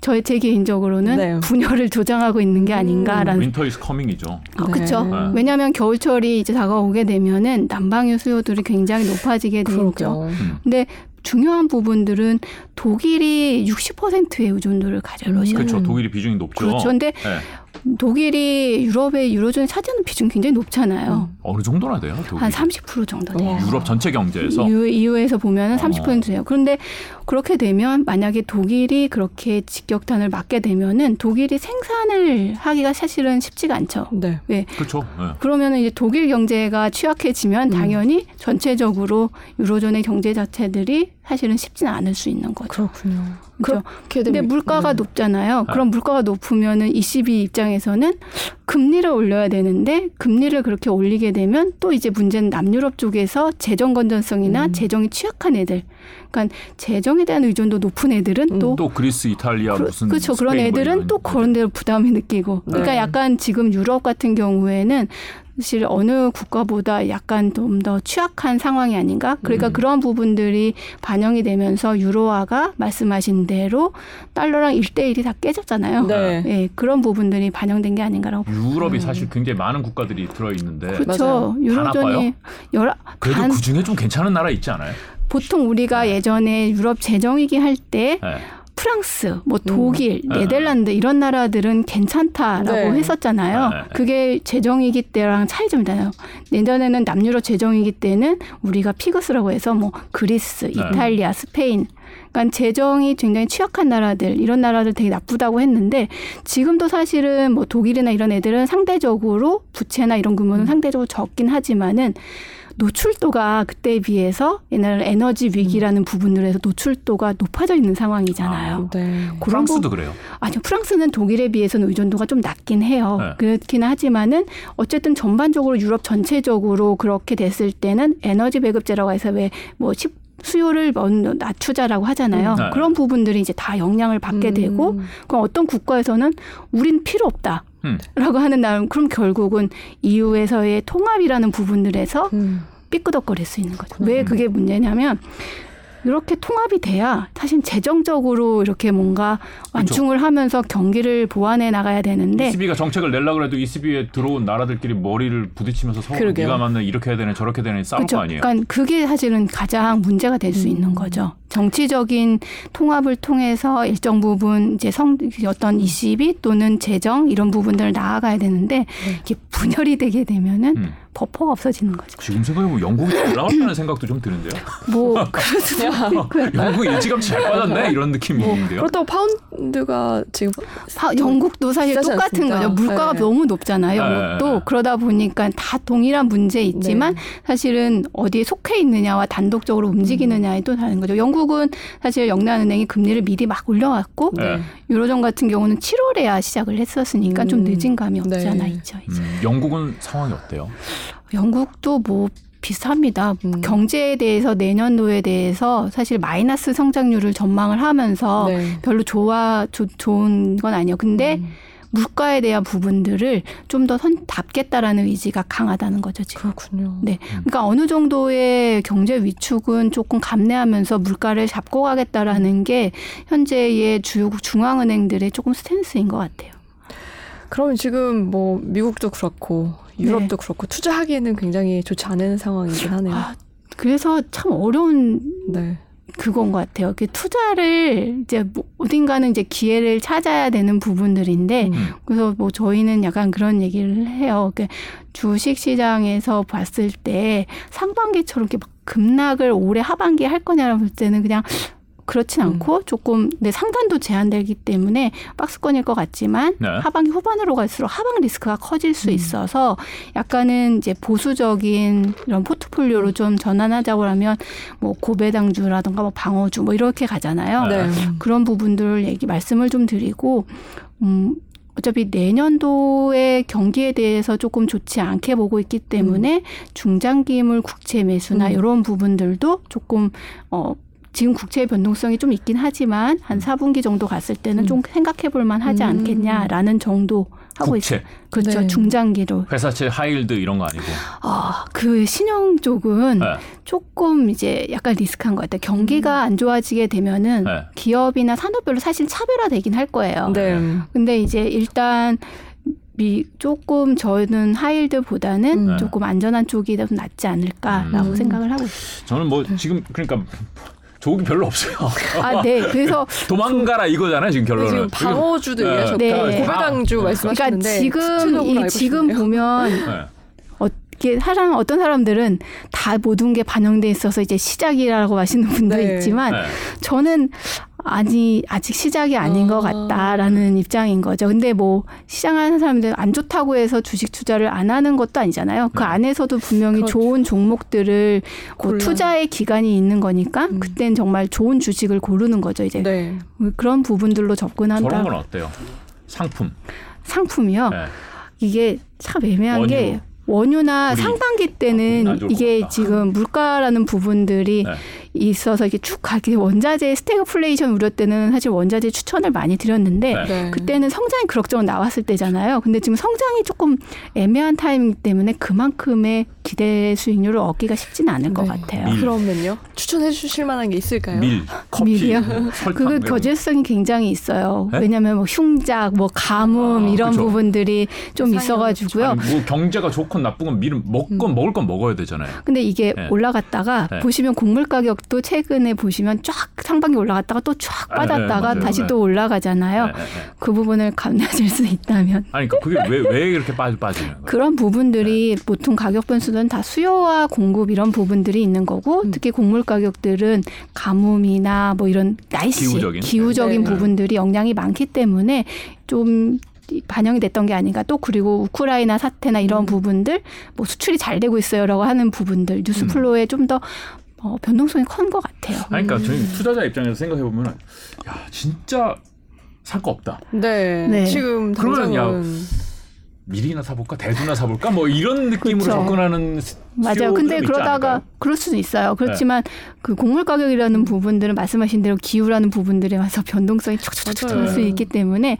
저의 제 개인적으로는 네. 분열을 조장하고 있는 게 아닌가라는 winter is coming이죠. 그렇죠. 네. 왜냐하면 겨울철이 이제 다가오게 되면은 난방유 수요들이 굉장히 높아지게 되죠. 그렇죠. 음. 근데 중요한 부분들은 독일이 60%의 의존도를 가져요. 러시아. 그렇죠. 음. 독일이 비중이 높죠. 그렇죠. 근데 네. 독일이 유럽의 유로존에 차지하는 비중이 굉장히 높잖아요. 어느 정도나 돼요? 독일? 한 30% 정도 돼요. 와. 유럽 전체 경제에서 EU, EU에서 보면은 어. 30% 돼요. 그런데 그렇게 되면 만약에 독일이 그렇게 직격탄을 맞게 되면은 독일이 생산을 하기가 사실은 쉽지가 않죠. 네. 그렇죠. 네. 그러면은 이제 독일 경제가 취약해지면 음. 당연히 전체적으로 유로존의 경제 자체들이 사실은 쉽지는 않을 수 있는 거죠. 그렇군요. 그렇죠. 그렇게 근데 물가가 네. 높잖아요. 네. 그럼 물가가 높으면은 ECB 입장에서는 금리를 올려야 되는데 금리를 그렇게 올리게 되면 또 이제 문제는 남유럽 쪽에서 재정 건전성이나 음. 재정이 취약한 애들, 그러니까 재정에 대한 의존도 높은 애들은 음. 또 또 그리스, 이탈리아 무슨 그렇죠. 그런 뭐 애들은 또 그런 데로 부담이 느끼고. 그러니까 네. 약간 지금 유럽 같은 경우에는 사실 어느 국가보다 약간 좀 더 취약한 상황이 아닌가. 그러니까 음. 그런 부분들이 반영이 되면서 유로화가 말씀하신 대로 달러랑 일대일이다 깨졌잖아요. 네. 예, 그런 부분들이 반영된 게 아닌가라고. 유럽이 음. 사실 굉장히 많은 국가들이 들어 있는데 그렇죠. 여러 그래도 단- 그 중에 좀 괜찮은 나라 있지 않아요? 보통 우리가 예전에 유럽 재정위기 할때 네. 프랑스, 뭐 독일, 네. 네덜란드 이런 나라들은 괜찮다라고 네. 했었잖아요. 네. 그게 재정위기 때랑 차이점이잖아요. 내년에는 남유럽 재정위기 때는 우리가 피그스라고 해서 뭐 그리스, 네. 이탈리아, 스페인 그러니까 재정이 굉장히 취약한 나라들 이런 나라들 되게 나쁘다고 했는데 지금도 사실은 뭐 독일이나 이런 애들은 상대적으로 부채나 이런 규모는 음. 상대적으로 적긴 하지만은 노출도가 그때에 비해서 옛날 에너지 위기라는 부분들에서 노출도가 높아져 있는 상황이잖아요. 네. 그런 프랑스도 부- 그래요. 아니요, 프랑스는 독일에 비해서는 의존도가 좀 낮긴 해요. 네. 그렇긴 하지만은 어쨌든 전반적으로 유럽 전체적으로 그렇게 됐을 때는 에너지 배급제라고 해서 왜뭐 수요를 낮추자라고 하잖아요. 네. 그런 부분들이 이제 다 영향을 받게 음. 되고 그럼 어떤 국가에서는 우린 필요 없다. 음. 라고 하는 날 그럼 결국은 EU에서의 통합이라는 부분들에서 음. 삐끄덕거릴 수 있는 거죠. 왜 그게 문제냐면 이렇게 통합이 돼야 사실 재정적으로 이렇게 뭔가 완충을 하면서 경기를 보완해 나가야 되는데 ECB가 정책을 내려고 해도 ECB에 들어온 나라들끼리 머리를 부딪히면서 서로 그러게요. 네가 맞는 이렇게 해야 되네 저렇게 해야 되네 싸울 그렇죠. 거 아니에요. 그러니까 그게 사실은 가장 문제가 될수 음. 있는 거죠. 정치적인 통합을 통해서 일정 부분 이제 성 어떤 ECB 또는 재정 이런 부분들을 나아가야 되는데 이게 분열이 되게 되면은 음. 버퍼가 없어지는 거죠. 지금 생각해보면 영국이 올라왔다는 생각도 좀 드는데요. 뭐 영국 일찌감치 잘 빠졌네 이런 느낌이 뭐 있는데요. 그렇다고 파운드가 지금 파- 영국도 사실 똑같은 않습니다. 거죠. 물가가 네. 너무 높잖아요. 영국도 네. 그러다 보니까 다 동일한 문제 있지만 네. 사실은 어디에 속해 있느냐와 단독적으로 움직이느냐에 또 다른 거죠. 영국은 사실 영란은행이 금리를 미리 막 올려왔고 네. 유로존 같은 경우는 7월에야 시작을 했었으니까 좀 음. 늦은 감이 없지 네. 않아 있죠. 이제 음, 영국은 상황이 어때요? 영국도 뭐 비슷합니다. 음. 경제에 대해서 내년도에 대해서 사실 마이너스 성장률을 전망을 하면서 네. 별로 좋아 조, 좋은 건 아니에요. 근데 음. 물가에 대한 부분들을 좀더 답겠다라는 의지가 강하다는 거죠 지금. 그렇군요. 네, 그러니까 어느 정도의 경제 위축은 조금 감내하면서 물가를 잡고 가겠다라는 게 현재의 주요 중앙은행들의 조금 스탠스인 것 같아요. 그러면 지금 뭐 미국도 그렇고 유럽도 그렇고 투자하기에는 굉장히 좋지 않은 상황이긴 하네요. 아, 그래서 참 어려운 네. 그건 것 같아요. 그 투자를 이제 뭐 어딘가는 이제 기회를 찾아야 되는 부분들인데 음. 그래서 뭐 저희는 약간 그런 얘기를 해요. 그 주식 시장에서 봤을 때 상반기처럼 이렇게 막 급락을 올해 하반기에 할 거냐라고 볼 때는 그냥 그렇진 음. 않고 조금 내 상단도 제한되기 때문에 박스권일 것 같지만 네. 하반기 후반으로 갈수록 하방 리스크가 커질 음. 수 있어서 약간은 이제 보수적인 이런 포트폴리오로 좀 전환하자고 하면 뭐 고배당주라든가 뭐 방어주 뭐 이렇게 가잖아요. 네. 그런 부분들 얘기 말씀을 좀 드리고 음 어차피 내년도의 경기에 대해서 조금 좋지 않게 보고 있기 때문에 중장기물 국채 매수나 음. 이런 부분들도 조금 어 지금 국채의 변동성이 좀 있긴 하지만 한 4분기 정도 갔을 때는 음. 좀 생각해 볼 만하지 음. 않겠냐라는 정도 하고 있어요. 그렇죠. 네. 중장기로. 회사채 하이힐드 이런 거 아니고. 아, 그 신용 쪽은 네. 조금 이제 약간 리스크한 것 같아요. 경기가 안 좋아지게 되면은 네. 기업이나 산업별로 사실 차별화되긴 할 거예요. 네. 근데 이제 일단 미 조금 저는 하일드보다는 음. 조금 안전한 쪽이 좀 낫지 않을까라고 음. 생각을 하고 있어요. 저는 뭐 지금 그러니까 좋은 게 별로 없어요. 아, 네. 그래서 도망가라 이거잖아요 지금 결론은. 지금 방어주도 네. 얘기하셨고 네. 고배당주 네. 말씀하셨는데 그러니까 지금 구체적으로 이 지금. 보면 네. 이게 사람 어떤 사람들은 다 모든 게 반영돼 있어서 이제 시작이라고 하시는 분도 네. 있지만 네. 저는 아니 아직 시작이 아닌 것 아. 같다라는 입장인 거죠. 근데 뭐 시장하는 사람들 안 좋다고 해서 주식 투자를 안 하는 것도 아니잖아요. 그 네. 안에서도 분명히 그렇죠. 좋은 종목들을 뭐. 투자의 기간이 있는 거니까 음. 그땐 정말 좋은 주식을 고르는 거죠. 이제 네. 그런 부분들로 접근한다. 저런 건 어때요? 상품. 상품이요. 네. 이게 참 애매한 원유. 게 원유나 상반기 아, 때는 것 이게. 지금 물가라는 부분들이 네. 있어서 이게 쭉 가게 원자재 스태그플레이션 우려 때는 사실 원자재 추천을 많이 드렸는데 네. 네. 그때는 성장이 그럭저럭 나왔을 때잖아요. 근데 지금 성장이 조금 애매한 타이밍 때문에 그만큼의 기대 수익률을 얻기가 쉽지는 않을 것 네. 같아요. 밀. 그러면요. 추천해 주실 만한 게 있을까요? 밀, 커피, 밀이요? 설탕. 그거 거. 거절성이 굉장히 있어요. 네? 왜냐하면 뭐 흉작, 뭐 가뭄 아, 이런 그쵸. 부분들이 좀 있어가지고요. 아니, 뭐 경제가 좋건 나쁘건 밀은 먹건 음. 먹을 건 먹어야 되잖아요. 근데 이게 네. 올라갔다가 네. 보시면 곡물 가격 도 최근에 보시면 쫙 상반기 올라갔다가 또쫙 네, 네, 빠졌다가 맞아요. 다시 네. 또 올라가잖아요. 네, 네, 네. 그 부분을 감내하실 수 있다면 아니 그러니까 그게 왜 왜 이렇게 빠지 빠지는 거예요? 그런 부분들이 네. 보통 가격 변수는 다 수요와 공급 이런 부분들이 있는 거고 음. 특히 곡물 가격들은 가뭄이나 뭐 이런 날씨 기후적인. 기후적인 네. 부분들이 영향이 많기 때문에 좀 이- 반영이 됐던 게 아닌가 또 그리고 우크라이나 사태나 이런 음. 부분들 뭐 수출이 잘 되고 있어요라고 하는 부분들 뉴스 음. flow에 좀더 어, 변동성이 큰 것 같아요. 아니, 그러니까 저희 음. 투자자 입장에서 생각해 보면 야 진짜 살 거 없다. 네. 네. 지금 그러면 당장은 미리나 사볼까 대두나 사볼까 뭐 이런 느낌으로 그렇죠. 접근하는 스- 맞아요. 근데 있지 그러다가 않을까요? 그럴 수도 있어요. 그렇지만 네. 그 곡물 가격이라는 부분들은 말씀하신 대로 기후라는 부분들에 와서 변동성이 촉촉촉촉 맞아요. 될수 있기 때문에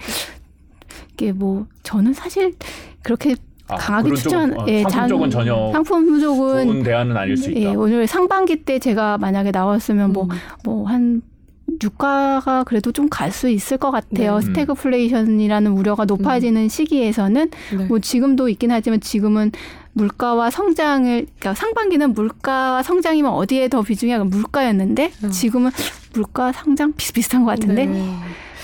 이게 뭐 저는 사실 그렇게 아, 강하게 추천 쪽, 어, 예, 상품 잔- 쪽은 전혀 상품 쪽은 좋은 대안은 아닐 수 있다. 예, 오늘 상반기 때 제가 만약에 나왔으면 뭐 음. 뭐한 유가가 그래도 좀 갈 수 있을 것 같아요. 네. 음. 스태그플레이션이라는 우려가 높아지는 시기에서는 네. 뭐 지금도 있긴 하지만 지금은 물가와 성장을 그러니까 상반기는 물가와 성장이면 어디에 더 비중이 약간 물가였는데 음. 지금은 물가 성장 비슷비슷한 것 같은데 네.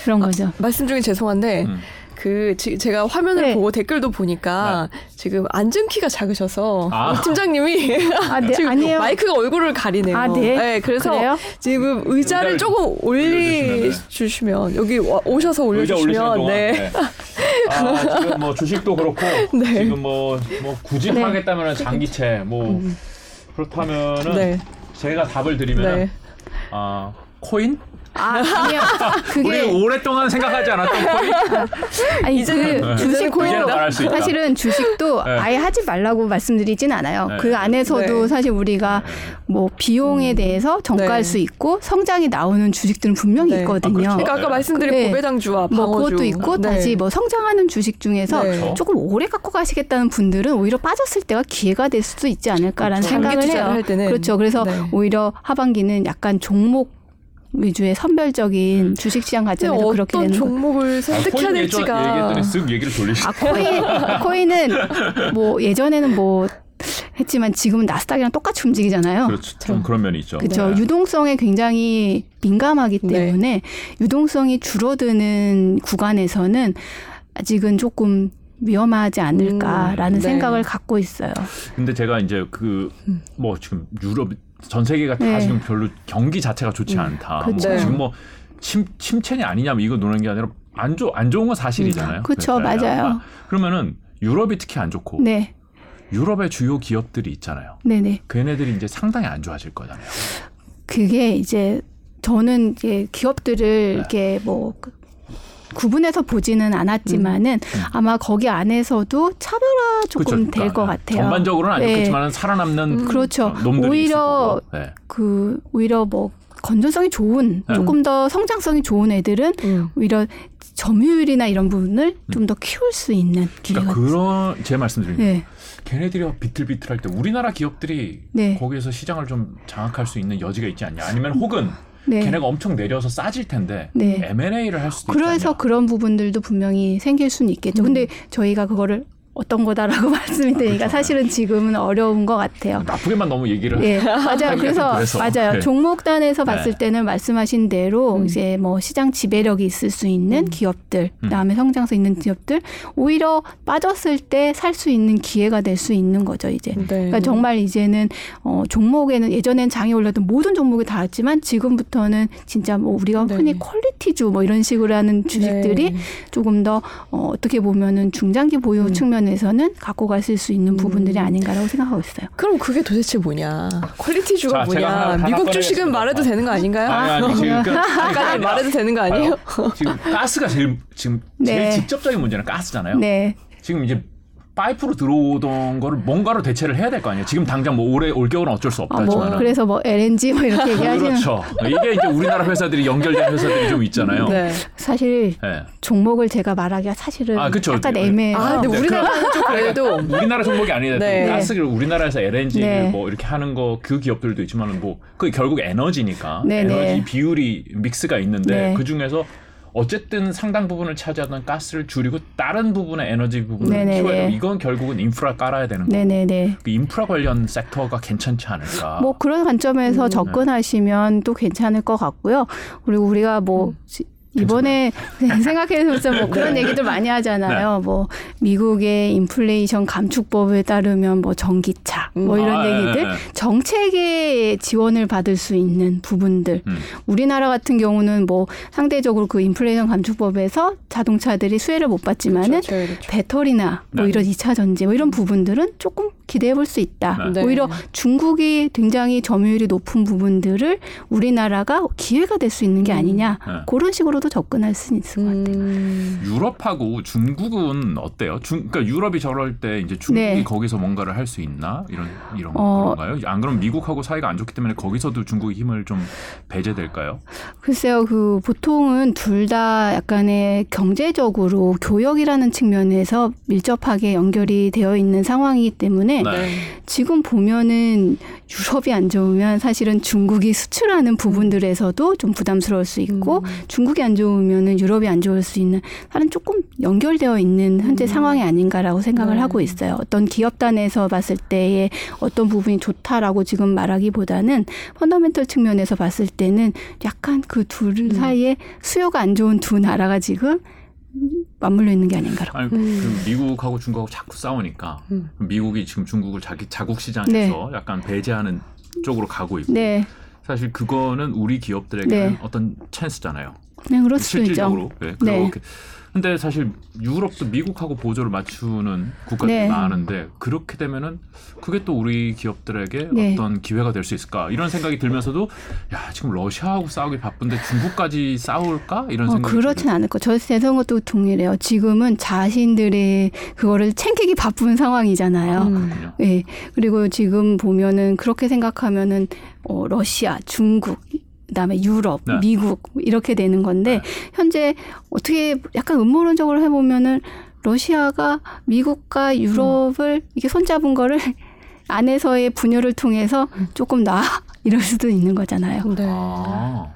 그런 거죠. 말씀 중에 죄송한데 음. 그 지, 제가 화면을 네. 보고 댓글도 보니까 지금 앉은 키가 작으셔서 아. 팀장님이 아, 네, 지금 아니에요. 마이크가 얼굴을 가리네요. 아, 네. 그래서 그래요? 지금 의자를 조금 올리 주시면 여기 와- 오셔서 올려 주시면 동안 네. 네. 아, 지금 뭐 주식도 그렇고 네. 지금 뭐, 뭐 굳이 네. 하겠다면 장기채 뭐 그렇다면은 네. 제가 답을 드리면 네. 은 아, 코인? 아, 아니요. 우리 그게 오랫동안 생각하지 않았던 코인? 아니 이제는- 그 이제는 주식 코인이라고 보고 말할 수 있다. 사실은 주식도 네. 아예 하지 말라고 말씀드리진 않아요. 네. 그 안에서도 네. 사실 우리가 뭐 비용에 대해서 정가할 네. 수 있고 성장이 나오는 주식들은 분명히 네. 있거든요. 아, 그렇죠. 그러니까 아까 네. 말씀드린 네. 고배당주와 뭐 방어주 그것도 있고 네. 다시 뭐 성장하는 주식 중에서 네. 조금 오래 갖고 가시겠다는 분들은 오히려 빠졌을 때가 기회가 될 수도 있지 않을까라는 그렇죠. 생각을 해요. 할 때는. 그렇죠. 그래서 네. 오히려 하반기는 약간 종목 위주의 선별적인 주식시장 근데 관점에서 그렇게 어떤 되는 거. 종목을 아, 선택해야 될지가 얘기했더니 쓱 얘기를 돌리시 아 코인 코인은 뭐 예전에는 뭐 했지만 지금은 나스닥이랑 똑같이 움직이잖아요. 그렇죠. 좀 그런 면이 있죠. 그렇죠. 네. 유동성에 굉장히 민감하기 네. 때문에 유동성이 줄어드는 구간에서는 아직은 조금 위험하지 않을까라는 음, 네. 생각을 갖고 있어요. 근데 제가 이제 그 뭐 지금 유럽 전 세계가 다 네. 지금 별로 경기 자체가 좋지 않다. 그쵸. 뭐 네. 지금 뭐 침, 침체냐 아니냐 뭐 이거 노는 게 아니라 안, 좋, 안 좋은 건 사실이잖아요. 그쵸, 그러니까. 맞아요. 아, 그러면은 유럽이 특히 안 좋고 네, 유럽의 주요 기업들이 있잖아요. 네, 네. 걔네들이 이제 상당히 안 좋아질 거잖아요. 그게 이제 저는 이제 기업들을 네. 이렇게 뭐 그- 구분해서 보지는 않았지만은 아마 거기 안에서도 차별화 조금 음. 그쵸? 될것 그러니까 같아요. 전반적으로는 안 네. 좋겠지만 살아남는 그렇죠. 어, 오히려. 네. 그 오히려 뭐 건전성이 좋은 네. 조금 더 성장성이 좋은 애들은 음. 오히려 점유율이나 이런 부분을 좀더 키울 수 있는 기회가 그러니까 그런 제 말씀드립니다. 네. 걔네들이 비틀비틀할 때 우리나라 기업들이 네. 거기에서 시장을 좀 장악할 수 있는 여지가 있지 않냐? 아니면 혹은 네. 걔네가 엄청 내려서 싸질 텐데 네. M&A를 할 수도 그래서 있잖아요. 그런 부분들도 분명히 생길 수는 있겠죠. 음. 근데 저희가 그거를 어떤 거다라고 말씀이 되니까 그렇죠. 사실은 지금은 어려운 것 같아요. 나쁘게만 너무 얘기를 예, 맞아요. 그래서, 그래서. 맞아요. 네. 종목단에서 봤을 네. 때는 말씀하신 대로 음. 이제 뭐 시장 지배력이 있을 수 있는 음. 기업들, 음. 그다음에 성장성 있는 기업들 오히려 빠졌을 때 살 수 있는 기회가 될 수 있는 거죠, 이제. 네. 그러니까 정말 이제는 어 종목에는 예전엔 장이 올랐던 모든 종목이 다 왔지만 지금부터는 진짜 뭐 우리가 네. 흔히 퀄리티주 뭐 이런 식으로 하는 주식들이 네. 조금 더 어, 어떻게 보면은 중장기 보유 음. 측면 에서는 갖고 가실 수 있는 부분들이 음. 아닌가라고 생각하고 있어요. 그럼 그게 도대체 뭐냐? 퀄리티주가 자, 하나- 뭐냐? 하나 미국 주식은. 말해도 되는 거 아닌가요? 아니 아니 지금 그, 아까 말해도 되는 거 아니에요? 지금 가스가 제일 지금 제일 네. 직접적인 문제는 가스잖아요. 네. 지금 이제 파이프로 들어오던 거를 뭔가로 대체를 해야 될 거 아니에요. 지금 당장 뭐 올해 올 겨울은 어쩔 수 없다 아, 뭐 그래서 뭐 LNG 뭐 이렇게 얘기하시는 그렇죠. 이게 이제 우리나라 회사들이 연결된 회사들이 좀 있잖아요. 네. 사실 예. 종목을 제가 말하기가 사실은 아, 그쵸. 약간 네. 애매해요. 아, 근데 네, 우리나라는 좀 그래도 우리나라 종목이 아니라 네. 가스를 우리나라에서 LNG 네. 뭐 이렇게 하는 거 그 기업들도 있지만은 뭐그 결국 에너지니까 네, 에너지 네. 비율이 믹스가 있는데 네. 그 중에서 어쨌든 상당 부분을 차지하던 가스를 줄이고 다른 부분의 에너지 부분을 네, 네, 키워야 되고 네. 이건 결국은 인프라 깔아야 되는 거고 네네네. 그 인프라 관련 섹터가 괜찮지 않을까. 뭐 그런 관점에서 음. 접근하시면 또 괜찮을 것 같고요. 그리고 우리가 뭐 음. 지- 이번에 생각해보자 뭐 그런 얘기들 많이 하잖아요. 뭐 미국의 인플레이션 감축법에 따르면 뭐 전기차 뭐 이런 아, 예, 얘기들 예, 예. 정책의 지원을 받을 수 있는 부분들. 음. 우리나라 같은 경우는 뭐 상대적으로 그 인플레이션 감축법에서 자동차들이 수혜를 못 받지만은 그렇죠. 그렇죠. 배터리나 뭐 네. 이런 2차 전지 뭐 이런 부분들은 조금 기대해 볼 수 있다. 네. 오히려 중국이 굉장히 점유율이 높은 부분들을 우리나라가 기회가 될 수 있는 게 아니냐. 네. 그런 식으로 도 접근할 수 있을 것 같아요. 음. 유럽하고 중국은 어때요? 중, 그러니까 유럽이 저럴 때 이제 중국이 네. 거기서 뭔가를 할 수 있나 이런 이런 어. 건가요? 안 그럼 미국하고 사이가 안 좋기 때문에 거기서도 중국의 힘을 좀 배제될까요? 글쎄요, 그 보통은 둘 다 약간의 경제적으로 교역이라는 측면에서 밀접하게 연결이 되어 있는 상황이기 때문에 네. 지금 보면은 유럽이 안 좋으면 사실은 중국이 수출하는 부분들에서도 좀 부담스러울 수 있고 음. 중국이 안 좋으면은 유럽이 안 좋을 수 있는 사실 조금 연결되어 있는 현재 음. 상황이 아닌가라고 생각을 네. 하고 있어요. 어떤 기업단에서 봤을 때의 어떤 부분이 좋다라고 지금 말하기보다는 펀더멘털 측면에서 봤을 때는 약간 그둘 음. 사이에 수요가 안 좋은 두 나라가 지금 맞물려 있는 게 아닌가라고. 아니 음. 그 미국하고 중국하고 자꾸 싸우니까 음. 미국이 지금 중국을 자기 자국 시장에서 약간 배제하는 쪽으로 가고 있고 네, 사실 그거는 우리 기업들에게 는 네. 어떤 찬스잖아요. 네 그럴 수도 있죠. 실질적으로. 네. 네. 그렇게. 근데 사실 유럽도 미국하고 보조를 맞추는 국가들이 네. 많은데 그렇게 되면은 그게 또 우리 기업들에게 네. 어떤 기회가 될 수 있을까 이런 생각이 들면서도 야 지금 러시아하고 싸우기 바쁜데 중국까지 싸울까 이런 어, 생각이 그렇진 않을 거. 저 세상 것도 동일해요. 지금은 자신들의 그거를 챙기기 바쁜 상황이잖아요. 음. 예. 그리고 지금 보면은 그렇게 생각하면은 어, 러시아, 중국, 그다음에 유럽, 네. 미국 이렇게 되는 건데 네. 현재 어떻게 약간 음모론적으로 해보면은 러시아가 미국과 유럽을 이렇게 손잡은 거를 안에서의 분열을 통해서 조금 나 이럴 수도 있는 거잖아요. 네. 아,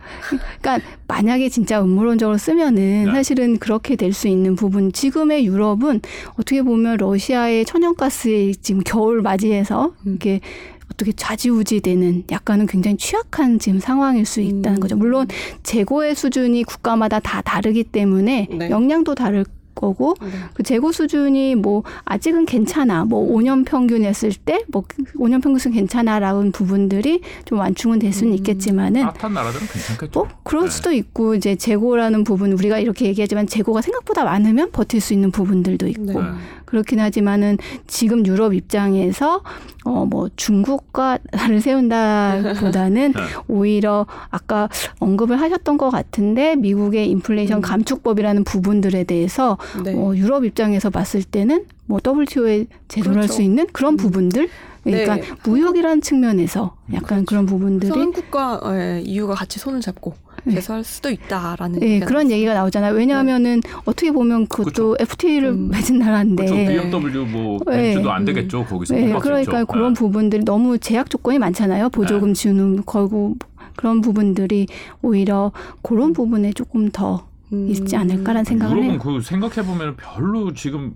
그러니까 만약에 진짜 음모론적으로 쓰면은 네. 사실은 그렇게 될 수 있는 부분. 지금의 유럽은 어떻게 보면 러시아의 천연가스에 지금 겨울 맞이해서 음. 이렇게 어떻게 좌지우지되는 약간은 굉장히 취약한 지금 상황일 수 있다는 음. 거죠. 물론 재고의 수준이 국가마다 다 다르기 때문에 네. 역량도 다를 거고 네. 그 재고 수준이 뭐 아직은 괜찮아. 뭐 5년 평균 했을 때 뭐 5년 평균은 괜찮아라는 부분들이 좀 완충은 될 수는 음. 있겠지만은 따뜻한 나라들은 괜찮겠죠. 뭐 그럴 네. 수도 있고 이제 재고라는 부분 우리가 이렇게 얘기하지만 재고가 생각보다 많으면 버틸 수 있는 부분들도 있고 네. 그렇긴 하지만은 지금 유럽 입장에서 어 뭐 중국과 나를 세운다보다는 네. 오히려 아까 언급을 하셨던 것 같은데 미국의 인플레이션 음. 감축법이라는 부분들에 대해서 네. 어, 유럽 입장에서 봤을 때는 뭐 WTO에 제도할 그렇죠. 수 있는 그런 음. 부분들 그러니까 네. 무역이라는 측면에서 약간 그런 부분들이 한국과 예, EU가 같이 손을 잡고 네. 개선할 수도 있다라는 예, 얘기가 그런 얘기가 나오잖아요. 왜냐하면은 어떻게 보면 그것도 FTA를 음. 맺은 나라인데. 그렇죠. BMW 뭐 네. 벤츠도 안 음. 되겠죠. 거기서 네. 그러니까 그런 네. 부분들이 너무 제약 조건이 많잖아요. 보조금 주는 걸고 그런 부분들이 오히려 그런 부분에 조금 더 음. 있지 않을까라는 생각을 유럽은 해요. 그 생각해 보면 별로 지금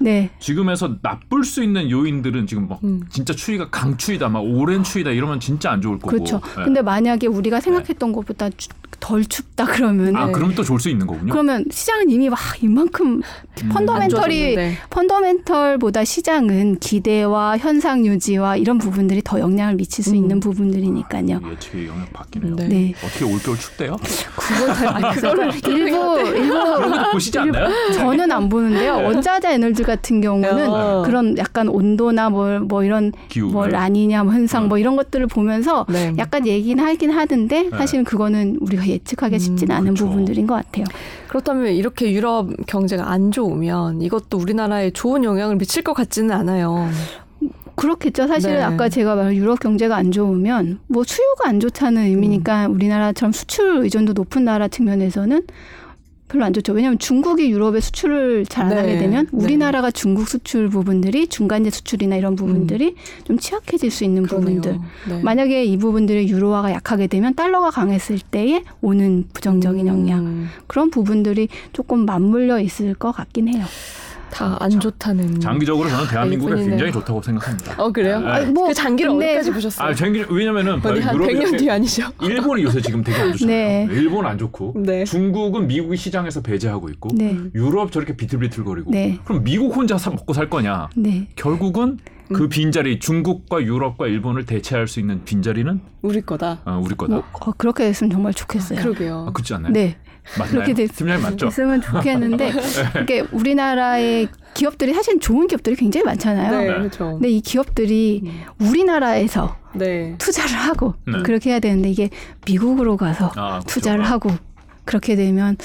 네, 지금에서 나쁠 수 있는 요인들은 지금 막 음. 진짜 추위가 강추위다, 막 오랜 추위다 이러면 진짜 안 좋을 거고. 그렇죠. 네. 근데 만약에 우리가 생각했던 것보다 추- 덜 춥다 그러면 아 네. 그럼 또 좋을 수 있는 거군요. 그러면 시장은 이미 막 이만큼 음. 펀더멘털이 네. 펀더멘털보다 시장은 기대와 현상 유지와 이런 부분들이 더 영향을 미칠 수 음. 있는 부분들이니까요. 예측의 영향 바뀌네요. 네. 네. 어떻게 올겨울 춥대요? 그거 잘 아니, 그거를 일부 일부 보시지 않나요? 저는 안 보는데요. 네. 원자재 에너지 같은 경우는 어. 그런 약간 온도나 뭐, 뭐 이런 기후. 뭐 라니냐 뭐 현상 어. 뭐 이런 것들을 보면서 네. 약간 얘기는 하긴 하던데 사실은 그거는 우리가 예측하기 쉽진 음, 않은 그렇죠. 부분들인 것 같아요. 그렇다면 이렇게 유럽 경제가 안 좋으면 이것도 우리나라에 좋은 영향을 미칠 것 같지는 않아요. 그렇겠죠. 사실은 네. 아까 제가 말한 유럽 경제가 안 좋으면 뭐 수요가 안 좋다는 의미니까 우리나라처럼 수출 의존도 높은 나라 측면에서는 별로 안 좋죠. 왜냐하면 중국이 유럽에 수출을 잘안 네. 하게 되면 네. 우리나라가 중국 수출 부분들이 중간재 수출이나 이런 부분들이 좀 취약해질 수 있는 부분들. 음. 그러네요. 네. 만약에 이 부분들이 유로화가 약하게 되면 달러가 강했을 때에 오는 부정적인 영향 음. 그런 부분들이 조금 맞물려 있을 것 같긴 해요. 다 안 좋다는. 장기적으로 저는 대한민국이 알겠군요. 굉장히 좋다고 생각합니다. 어 그래요? 아, 뭐, 그 장기를 근데- 어디까지 보셨어요? 아, 장기 왜냐면은 어디 한 유럽이 100년 이렇게- 뒤 아니죠? 일본이 요새 지금 되게 안 좋잖아요. 네. 일본 안 좋고 네. 중국은 미국이 시장에서 배제하고 있고 네. 유럽 저렇게 비틀비틀거리고 네. 그럼 미국 혼자 사 먹고 살 거냐? 네. 결국은 음. 그 빈자리 중국과 유럽과 일본을 대체할 수 있는 빈자리는 우리 거다. 어, 우리 거다. 뭐, 어, 그렇게 됐으면 정말 좋겠어요. 그러게요. 아, 그렇지 않나요? 네. 맞나요? 그렇게 됐- 팀장님 맞죠? 됐으면 좋겠는데 이게 우리나라의 기업들이 사실 좋은 기업들이 굉장히 많잖아요. 네, 네. 그렇죠. 근데 이 기업들이 우리나라에서 네. 투자를 하고 네. 그렇게 해야 되는데 이게 미국으로 가서 아, 그렇죠. 투자를 하고 그렇게 되면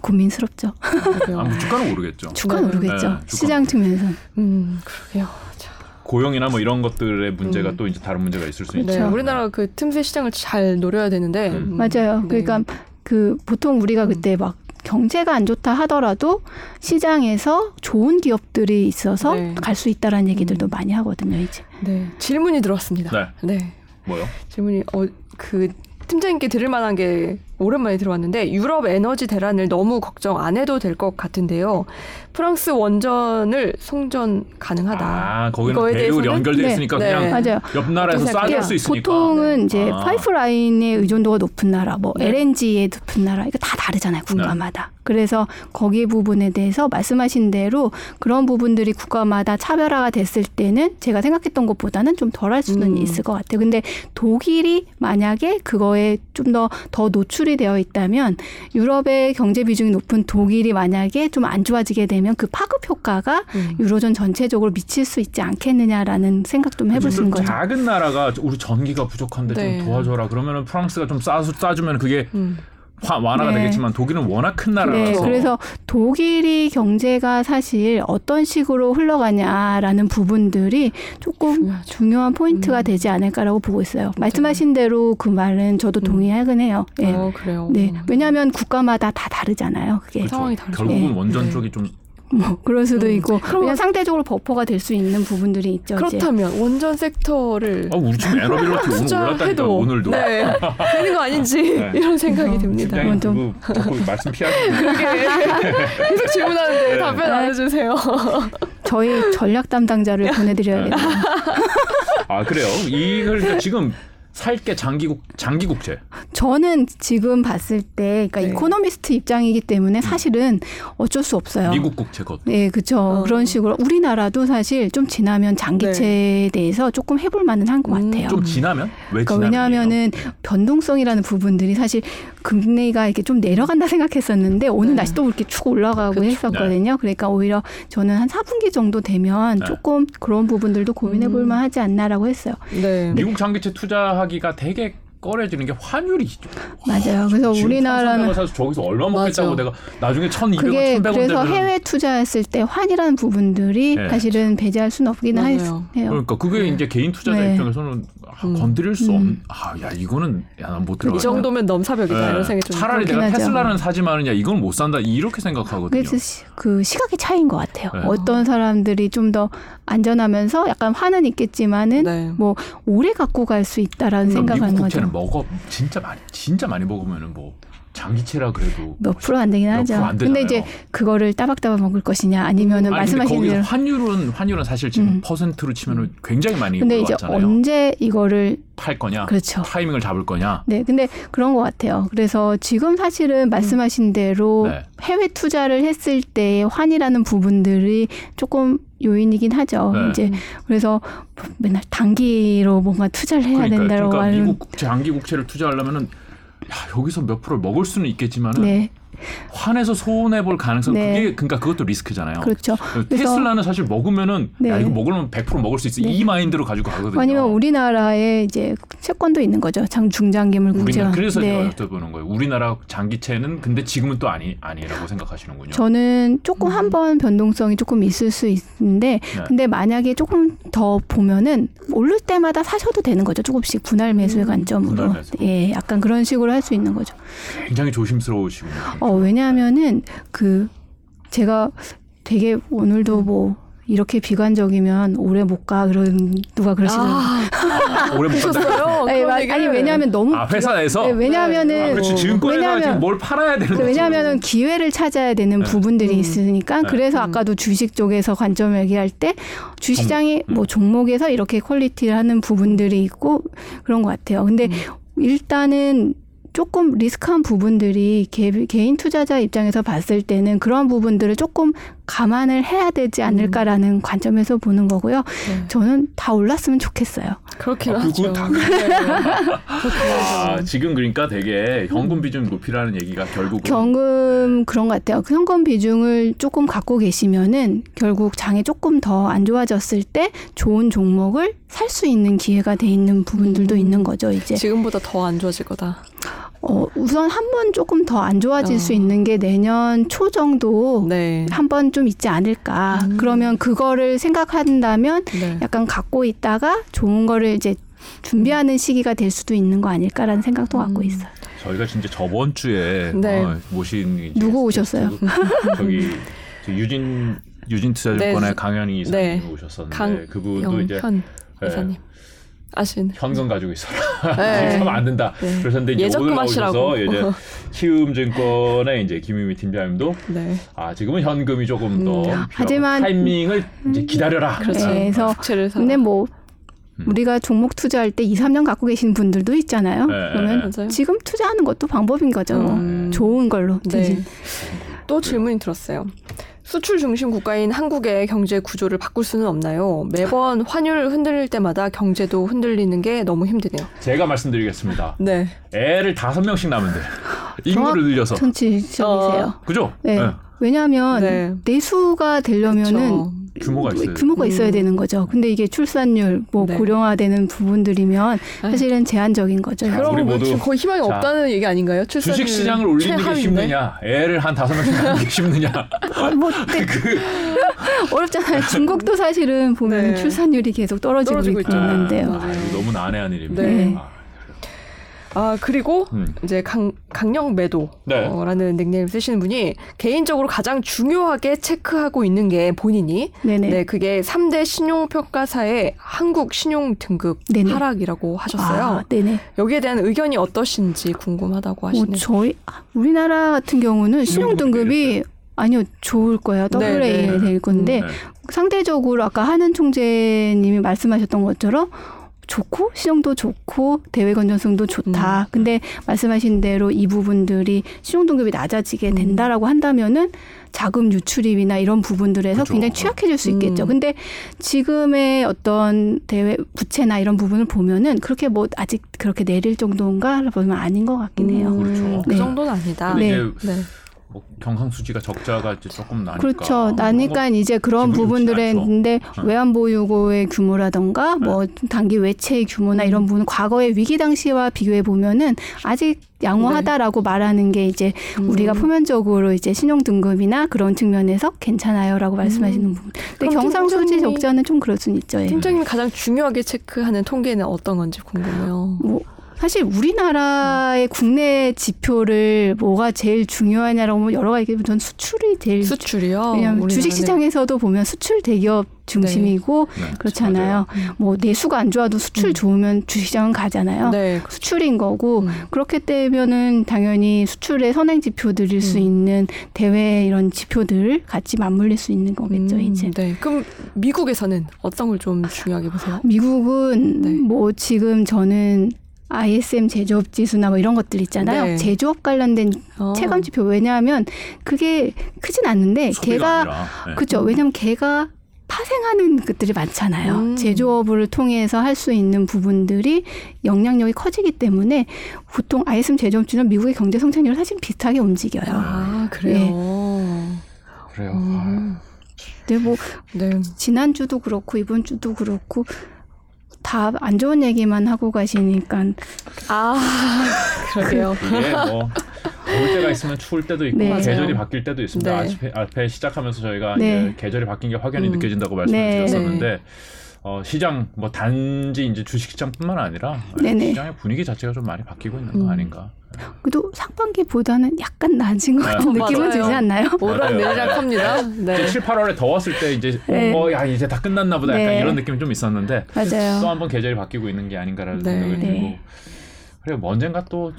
고민스럽죠. 아, 뭐 주가는 오르겠죠. 주가는 네. 오르겠죠. 네, 시장 측면에서. 음, 그러게요. 자, 고용이나 뭐 이런 것들의 문제가 음. 또 이제 다른 문제가 있을 수 네, 있죠. 그렇죠. 우리나라 그 틈새 시장을 잘 노려야 되는데. 음. 맞아요. 네. 그러니까 그 보통 우리가 음. 그때 막 경제가 안 좋다 하더라도 시장에서 좋은 기업들이 있어서 네. 갈수 있다라는 얘기들도 음. 많이 하거든요, 이제. 네, 질문이 들어왔습니다. 네. 네. 뭐요? 질문이 어 그 팀장님께 들을 만한 게 오랜만에 들어왔는데 유럽 에너지 대란을 너무 걱정 안 해도 될 것 같은데요. 프랑스 원전을 송전 가능하다. 아, 거기는 대해서는- 연결돼 네. 있으니까 네. 그냥 맞아요. 옆 나라에서 쏴줄? 수 있으니까. 보통은 이제 아. 파이프라인의 의존도가 높은 나라, 뭐 네. LNG에 높은 나라, 이거 다 다르잖아요, 국가마다. 그래서 거기 부분에 대해서 말씀하신 대로 그런 부분들이 국가마다 차별화가 됐을 때는 제가 생각했던 것보다는 좀 덜 할 수는 음. 있을 것 같아요. 근데 독일이 만약에 그거에 좀 더더 노출이 되어 있다면 유럽의 경제 비중이 높은 독일이 만약에 좀 안 좋아지게 되면 그 파급 효과가 음. 유로존 전체적으로 미칠 수 있지 않겠느냐라는 생각 좀 해볼 수 있는 좀 거죠. 작은 나라가 우리 전기가 부족한데 네. 좀 도와줘라. 그러면은 프랑스가 좀 싸주, 싸주면 그게 음. 화, 완화가 네. 되겠지만 독일은 워낙 큰 네, 나라라서 그래서 독일이 경제가 사실 어떤 식으로 흘러가냐라는 부분들이 조금 중요하죠. 중요한 포인트가 음. 되지 않을까라고 보고 있어요. 말씀하신 대로 그 말은 저도 음. 동의하긴 해요. 예. 어 그래요. 네, 음. 왜냐하면 국가마다 다 다르잖아요. 그게 그렇죠. 상황이 다르죠. 결국은 네. 원전 네. 쪽이 좀 뭐 그럴 수도 음. 있고 그냥 상대적으로 버퍼가 될 수 있는 부분들이 있죠. 이제. 그렇다면 원전 섹터를 어, 우리 지금 에너빌리티 오늘 올랐다니까 투자해도 오늘도 네, 되는 거 아닌지 네. 이런 생각이 듭니다. 팀장님 좀- 그거 자꾸 말씀 피하시고 계속 질문하는데 네. 답변 안 해주세요. 저희 전략 담당자를 보내드려야겠네요. 아 그래요? 이걸 그러니까 지금 살게 장기국 장기국채 저는 지금 봤을 때, 그러니까 네. 이코노미스트 입장이기 때문에 사실은 어쩔 수 없어요. 미국 국채 것. 네, 그렇죠. 어. 그런 식으로 우리나라도 사실 좀 지나면 장기채에 대해서 조금 해볼 만은 한것 음, 같아요. 좀 지나면 왜 그러니까 지나면? 왜냐하면은 변동성이라는 부분들이 사실 금리가 이렇게 좀 내려간다 생각했었는데 오늘 네. 다시 또 이렇게 쭉 올라가고 그쵸. 했었거든요. 그러니까 오히려 저는 한 4분기 정도 되면 네. 조금 그런 부분들도 고민해 볼 음. 만하지 않나라고 했어요. 네. 미국 장기채 투자 하기가 되게 꺼려지는 게 환율이 맞아요. 그래서 지금 우리나라는 1,300원 사서 저기서 얼마 먹겠다고. 내가 나중에 1,200원, 그게 1,100원 그래서 해외 투자했을 때 환이라는 부분들이 네. 사실은 배제할 수는 없기는 맞아요. 해요. 그러니까 그게 이제 개인 투자자 네. 입장에서는 아, 음. 건드릴 수 음. 없는 아 야 이거는 야난못 들어가. 이 정도면 넘사벽이다 네. 이런 생각이 좀 차라리 내가 하죠. 테슬라는 사지만은 야 이건 못 산다 이렇게 생각하거든요. 그래서 시- 그 시각의 차이인 것 같아요. 네. 어떤 사람들이 좀 더 안전하면서 약간 화는 있겠지만은 네. 뭐 오래 갖고 갈 수 있다라는 그러니까 생각하는 거죠. 먹어. 진짜 많이 진짜 많이 먹으면은 뭐 장기채라 그래도 몇 프로 안 되긴 몇 하죠. 안 근데. 이제 그거를 따박따박 먹을 것이냐 아니면은 아니 말씀하신 대로 환율은 환율은 사실 지금 음. 퍼센트로 치면은 굉장히 많이 근데 이제 올라왔잖아요. 언제 이거를 팔 거냐, 그렇죠. 타이밍을 잡을 거냐. 네, 근데 그런 것 같아요. 그래서 지금 사실은 말씀하신 대로 네. 해외 투자를 했을 때 환이라는 부분들이 조금 요인이긴 하죠. 네. 이제 그래서 맨날 단기로 뭔가 투자를 해야 그러니까, 된다고 그러니까 하는 미국 장기 국채를 투자하려면은 야, 여기서 몇 프로 먹을 수는 있겠지만은 네, 환에서 손해 볼 가능성 네. 그게 그러니까 그것도 리스크잖아요. 그렇죠. 테슬라는 사실 먹으면은 야 네. 이거 먹으면 100% 먹을 수 있어 네. 이 마인드로 가지고 가거든요. 아니면 우리나라에 이제 채권도 있는 거죠. 장 중장기물. 우리나라 그래서 네. 제가 여쭤보는 거예요. 우리나라 장기채는 근데 지금은 또 아니 아니라고 생각하시는군요. 저는 조금 음. 한번 변동성이 조금 있을 수 있는데 네. 근데 만약에 조금 더 보면은 오를 때마다 사셔도 되는 거죠. 조금씩 분할 매수의 음, 관점으로. 분할 매수. 예, 약간 그런 식으로 할 수 있는 거죠. 굉장히 조심스러우시군요. 어, 왜냐하면은 그 제가 되게 오늘도 뭐 이렇게 비관적이면 오래 못 가 그런 누가 그러시더라고요. 아, 오래 못 간다. 그러셨어요? 아니. 아니 왜냐하면 너무 아 회사에서. 네, 왜냐하면은 아, 그렇지 증권회사가 왜냐하면- 지금 뭘 팔아야 되는 그 왜냐하면 기회를 찾아야 되는 네. 부분들이 음. 있으니까 네. 그래서 음. 아까도 주식 쪽에서 관점을 얘기할 때 주식시장이 뭐 종목에서 이렇게 quality를 하는 부분들이 있고 그런 것 같아요. 근데 음. 일단은 조금 리스크한 부분들이 개, 개인 투자자 입장에서 봤을 때는 그런 부분들을 조금 감안을 해야 되지 않을까라는 관점에서 보는 거고요. 네. 저는 다 올랐으면 좋겠어요. 그렇긴 아, 하죠. 다- 네. 아. 지금 그러니까 되게 현금 비중 높이라는 얘기가 결국은 경금 그런 것 같아요. 그 현금 비중을 조금 갖고 계시면은 결국 장이 조금 더 안 좋아졌을 때 좋은 종목을 살 수 있는 기회가 돼 있는 부분들도 음. 있는 거죠. 이제 지금보다 더 안 좋아질 거다. 어, 우선 한 번 조금 더 안 좋아질 어. 수 있는 게 내년 초 정도 네. 한번 좀 있지 않을까. 음. 그러면 그거를 생각한다면 네. 약간 갖고 있다가 좋은 거를 이제 준비하는 시기가 될 수도 있는 거 아닐까라는 생각도 갖고 음. 있어요. 저희가 진짜 저번 주에 네. 어, 모신 이제 누구 오셨어요? 저기 저 유진 유진 투자증권의 네. 강현희 이사님 네. 오셨었는데 강- 그분도 이제 영현 네. 이사님 아시는. 현금 가지고 있어라. 네. 지금 하면 안 된다. 네. 그러셨는데 이제 예적금 오늘 하시라고. 나오셔서 이제 키움증권의 이제 김유미 팀장님도 네. 아 지금은 현금이 조금 더 음. 하지만- 타이밍을 이제 기다려라. 그렇죠. 네, 그래서. 근데 뭐 음. 우리가 종목 투자할 때 2, 3년 갖고 계신 분들도 있잖아요. 네, 그러면 맞아요. 지금 투자하는 것도 방법인 거죠. 음. 좋은 걸로. 네. 대신. 또 질문이 들었어요. 수출 중심 국가인 한국의 경제 구조를 바꿀 수는 없나요? 매번 환율 흔들릴 때마다 경제도 흔들리는 게 너무 힘드네요. 제가 말씀드리겠습니다. 네. 애를 다섯 명씩 낳으면 돼. 인구를 늘려서. 천치적이세요. 그죠? 네. 왜냐하면 네. 내수가 되려면은 그렇죠. 규모가 있어요. 규모가 있어야 음. 되는 거죠. 근데 이게 출산율 뭐 네. 고령화되는 부분들이면 사실은 제한적인 거죠. 자, 그럼 우리 뭐 모두- 지금 거의 희망이 자, 없다는 얘기 아닌가요? 출산율 주식 시장을 올리는 게 최하위인데? 쉽느냐, 애를 한 다섯 명씩 낳는 게 쉽느냐. 어, 뭐 근데 어렵잖아요. 중국도 사실은 보면 네. 출산율이 계속 떨어지고, 떨어지고. 있는데요. 아, 너무 난해한 일입니다. 네. 아, 아 그리고 음. 이제 강, 강력 매도라는 네. 닉네임 쓰시는 분이 개인적으로 가장 중요하게 체크하고 있는 게 본인이 네네. 네 그게 3대 신용 평가사의 한국 신용 등급 네네. 하락이라고 하셨어요. 아, 네네. 여기에 대한 의견이 어떠신지 궁금하다고 뭐 하시네요. 저희 아, 우리나라 같은 경우는 신용 신용 등급이 아니요 좋을 거예요. 네, AA 네. 될 건데 네. 상대적으로 아까 하는 총재님이 말씀하셨던 것처럼 좋고 시정도 좋고 대외 건전성도 좋다. 음. 근데 말씀하신 대로 이 부분들이 시정 등급이 낮아지게 음. 된다라고 한다면은 자금 유출입이나 이런 부분들에서 그죠. 굉장히 취약해질 수 있겠죠. 음. 근데 지금의 어떤 대외 부채나 이런 부분을 보면은 그렇게 뭐 아직 그렇게 내릴 정도인가 보면 아닌 것 같긴 해요. 음, 그렇죠. 그 네. 정도는 아니다. 네. 네. 뭐 경상수지가 적자가 이제 조금 나니까. 그렇죠. 나니까 이제 그런 부분들에. 있는데 어. 외환 보유고의 규모라던가 뭐 단기 외채의 규모나 이런 부분 과거의 위기 당시와 비교해 보면은 아직 양호하다라고 말하는 게 이제 음. 우리가 표면적으로 이제 신용 등급이나 그런 측면에서 괜찮아요라고 말씀하시는 부분. 근데 경상수지 적자는 좀 그럴 수는 있죠. 예. 팀장님이 가장 중요하게 체크하는 통계는 어떤 건지 궁금해요. 뭐 사실 우리나라의 국내 지표를 뭐가 제일 중요하냐라고 하면 여러 가지 전 수출이 제일 수출이요. 왜냐하면 우리나라는. 주식 시장에서도 보면 수출 대기업 중심이고 네, 그렇잖아요. 맞아요. 뭐 내수가 안 좋아도 수출 음. 좋으면 주식시장은 가잖아요. 네. 수출인 거고 음. 그렇게 되면은 당연히 수출의 선행 지표들일 수 음. 있는 대외 이런 지표들 같이 맞물릴 수 있는 거겠죠 음, 이제. 네. 그럼 미국에서는 어떤 걸 좀 중요하게 보세요? 미국은 네. 뭐 지금 저는 ISM 제조업 지수나 뭐 이런 것들 있잖아요. 네. 제조업 관련된 어. 체감 지표 왜냐하면 그게 크진 않는데 소비가 걔가. 네. 그렇죠. 왜냐하면 걔가 파생하는 것들이 많잖아요. 음. 제조업을 통해서 할 수 있는 부분들이 영향력이 커지기 때문에 보통 ISM 제조업주는 미국의 경제 성장률 사실 비슷하게 움직여요. 아 그래요. 그래요. 음. 근데 뭐 네. 지난 주도 그렇고 이번 주도 그렇고 다 안 좋은 얘기만 하고 가시니까 아 그러게요. 아, 이게 뭐 더울 때가 있으면 추울 때도 있고 네. 계절이. 바뀔 때도 있습니다. 네. 앞에, 앞에 시작하면서 저희가 네. 이제 계절이 바뀐 게 확연히 음. 느껴진다고 네. 말씀드렸었는데 어, 시장 뭐 단지 이제 주식시장뿐만 아니라 네네. 시장의 분위기 자체가 좀 많이 바뀌고 있는 음. 거 아닌가. 그래도 상반기보다는 약간 낮은 것 네. 같은 느낌은 맞아요. 들지 않나요? 맞아요. 오락 내리락 합니다. 네. 이제 7, 8월에 더웠을 때 이제 네. 어, 야 이제 다 끝났나 보다 약간 네. 이런 느낌이 좀 있었는데 또 맞아요. 한번 계절이 바뀌고 있는 게 아닌가라는 네. 생각이 들고 네. 그리고 뭐 언젠가 또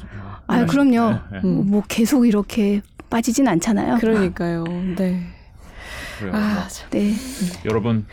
아, 그럼요. 네, 네. 음. 뭐 계속 이렇게 빠지진 않잖아요. 그러니까요. 네. 뭐 아, 참. 네. 여러분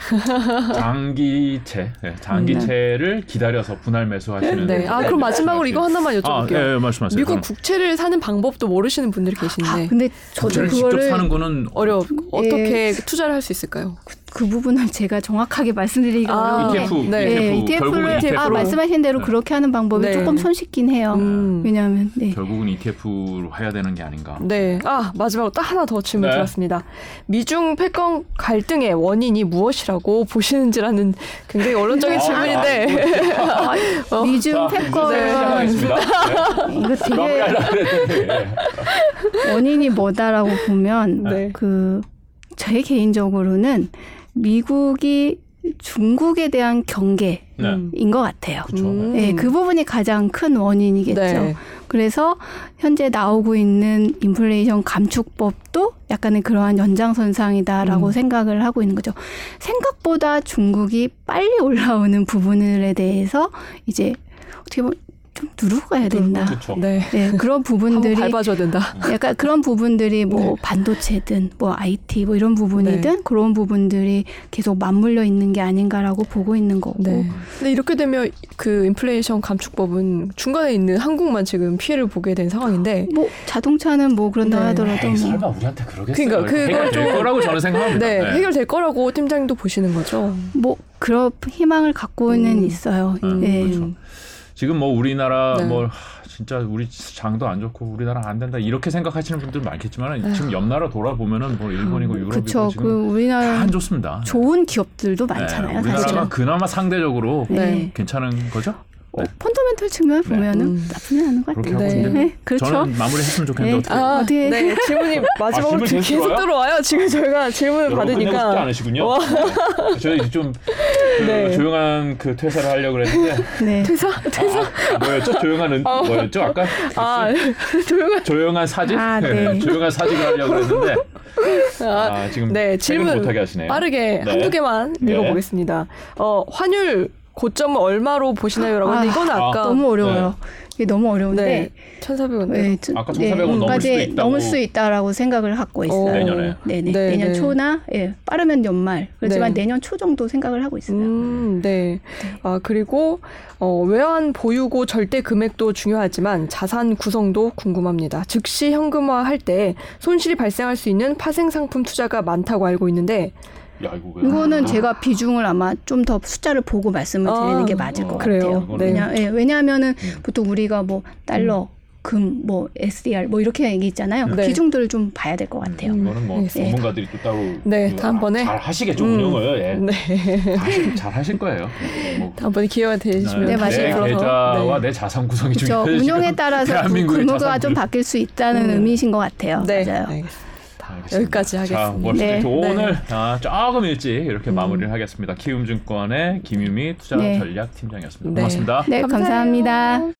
장기채 네, 장기채를 기다려서 분할 매수하시는 네. 아, 그럼 마지막으로 이거 하나만 아, 여쭤볼게요. 예, 예, 말씀하세요. 미국 그럼 국채를 사는 방법도 모르시는 분들이 계신데 근데 저도 국채를 직접 그거를 사는 거는 어려 예. 어떻게 투자를 할 수 있을까요? 그 부분은 제가 정확하게 말씀드리기가 아, 어려운데 ETF, 네. 네, ETF, 결국은 ETF를 아 말씀하신 대로 네. 그렇게 하는 방법이 네. 조금 손쉽긴 해요. 음. 왜냐하면 네. 결국은 ETF로 해야 되는 게 아닌가. 네. 아, 마지막으로 딱 하나 더 질문 네. 드렸습니다. 미중 패권 갈등의 원인이 무엇이라고 보시는지라는 굉장히 원론적인 아, 질문인데. 아, 어. 미중 자, 패권. 네. 이거 되게. 원인이 뭐다라고 보면 네. 그제 개인적으로는 미국이 중국에 대한 경계인 네. 음. 것 같아요. 그쵸. 음. 네, 그 부분이 가장 큰 원인이겠죠. 네. 그래서 현재 나오고 있는 인플레이션 감축법도 약간의 그러한 연장선상이다라고 음. 생각을 하고 있는 거죠. 생각보다 중국이 빨리 올라오는 부분들에 대해서 이제 어떻게 보면 좀 누르고 가야 된다. 그렇죠. 네. 네, 그런 부분들이 밟아줘야 된다. 약간 그런 부분들이 뭐 네. 반도체든 뭐 IT 뭐 이런 부분이든 네. 그런 부분들이 계속 맞물려 있는 게 아닌가라고 보고 있는 거고. 네. 근데 이렇게 되면 그 인플레이션 감축법은 중간에 있는 한국만 지금 피해를 보게 된 상황인데 뭐 자동차는 뭐 그런다 네. 하더라도 에이, 뭐 설마 우리한테 그러겠어요? 그러니까 그걸 해결될 좀- 거라고 저는 생각합니다. 네, 네. 해결될 거라고 팀장님도 보시는 거죠. 뭐 그런 희망을 갖고는 음. 있어요. 음, 네. 그렇죠. 지금 뭐 우리나라 네. 뭐 하, 진짜 우리 장도 안 좋고 우리나라 안 된다 이렇게 생각하시는 분들 많겠지만 에휴. 지금 옆 나라 돌아보면은 뭐 일본이고 유럽이고 그렇죠. 지금 그다 우리나라 안 좋습니다. 좋은 기업들도 네, 많잖아요. 우리나라가 사실은. 그나마 상대적으로 네. 괜찮은 거죠? 어, 펀더멘털 측면 네. 보면은 음. 나쁘지 않은 것 그렇게 같아요. 하고 네. 네, 그렇죠. 저는 마무리했으면 좋겠는데 네. 어떻게 아, 어떻게- 네. 질문이 마지막으로 질문 계속 들어와요? 들어와요. 지금 저희가 질문을 받으니까. 않으시군요. 와. 네. 저희 좀 그, 네. 조용한 그 퇴사를 하려고 그랬는데 네. 퇴사? 퇴사? 아, 뭐였죠? 조용한 은, 뭐였죠? 아까 아, 조용한. 조용한 사직? 아, 네. 조용한 사직을 하려고 그랬는데 아, 아, 지금 네, 질문 못하게 하시네요. 빠르게 네. 한두 개만 네. 읽어보겠습니다. 어, 환율 고점을 얼마로 보시나요?라고 하는데 아, 이건 아까 너무 어려워요. 이게 너무 어려운데. 네, 1,400원. 네, 저- 아까 1,400원 넘을 수도 있다고. 넘을 수 있다라고 생각을 갖고 있어요. 어. 내년에. 네네. 네, 내년 네. 초나 예, 빠르면 연말. 그렇지만 네. 내년 초 정도 생각을 하고 있어요. 음, 네. 아, 그리고 어, 외환 보유고 절대 금액도 중요하지만 자산 구성도 궁금합니다. 즉시 현금화할 때 손실이 발생할 수 있는 파생 상품 투자가 많다고 알고 있는데 야, 이거 왜- 이거는 제가 비중을 아마 좀 더 숫자를 보고 말씀을 드리는 아, 게 맞을 것 그래요? 같아요. 네. 왜냐, 예, 왜냐하면은 음. 보통 우리가 뭐 달러, 금, 뭐 SDR 뭐 이렇게 얘기 있잖아요. 네. 비중들을 좀 봐야 될 것 같아요. 음. 이거는 뭐 알겠습니다. 전문가들이 또 따로 네, 그 다음번에. 잘 하시겠죠 음. 운영을 예. 네. 잘, 잘 하실 거예요. 뭐, 다음번에 기회가 되시면 네, 맞아요. 내 들어서 계좌와 네. 내 자산 구성이 그렇죠. 중요해요. 지금 따라서 그 대한민국의 금액가 좀. 바뀔 수 있다는 음. 의미이신 것 같아요. 네, 맞아요. 알겠습니다. 알겠습니다. 여기까지 자, 하겠습니다. 월스트리트 네. 오늘 아, 조금 일찍 이렇게 음. 마무리를 하겠습니다. 키움증권의 김유미 투자 네. 전략 팀장이었습니다. 네. 고맙습니다. 네, 감사해요. 감사합니다.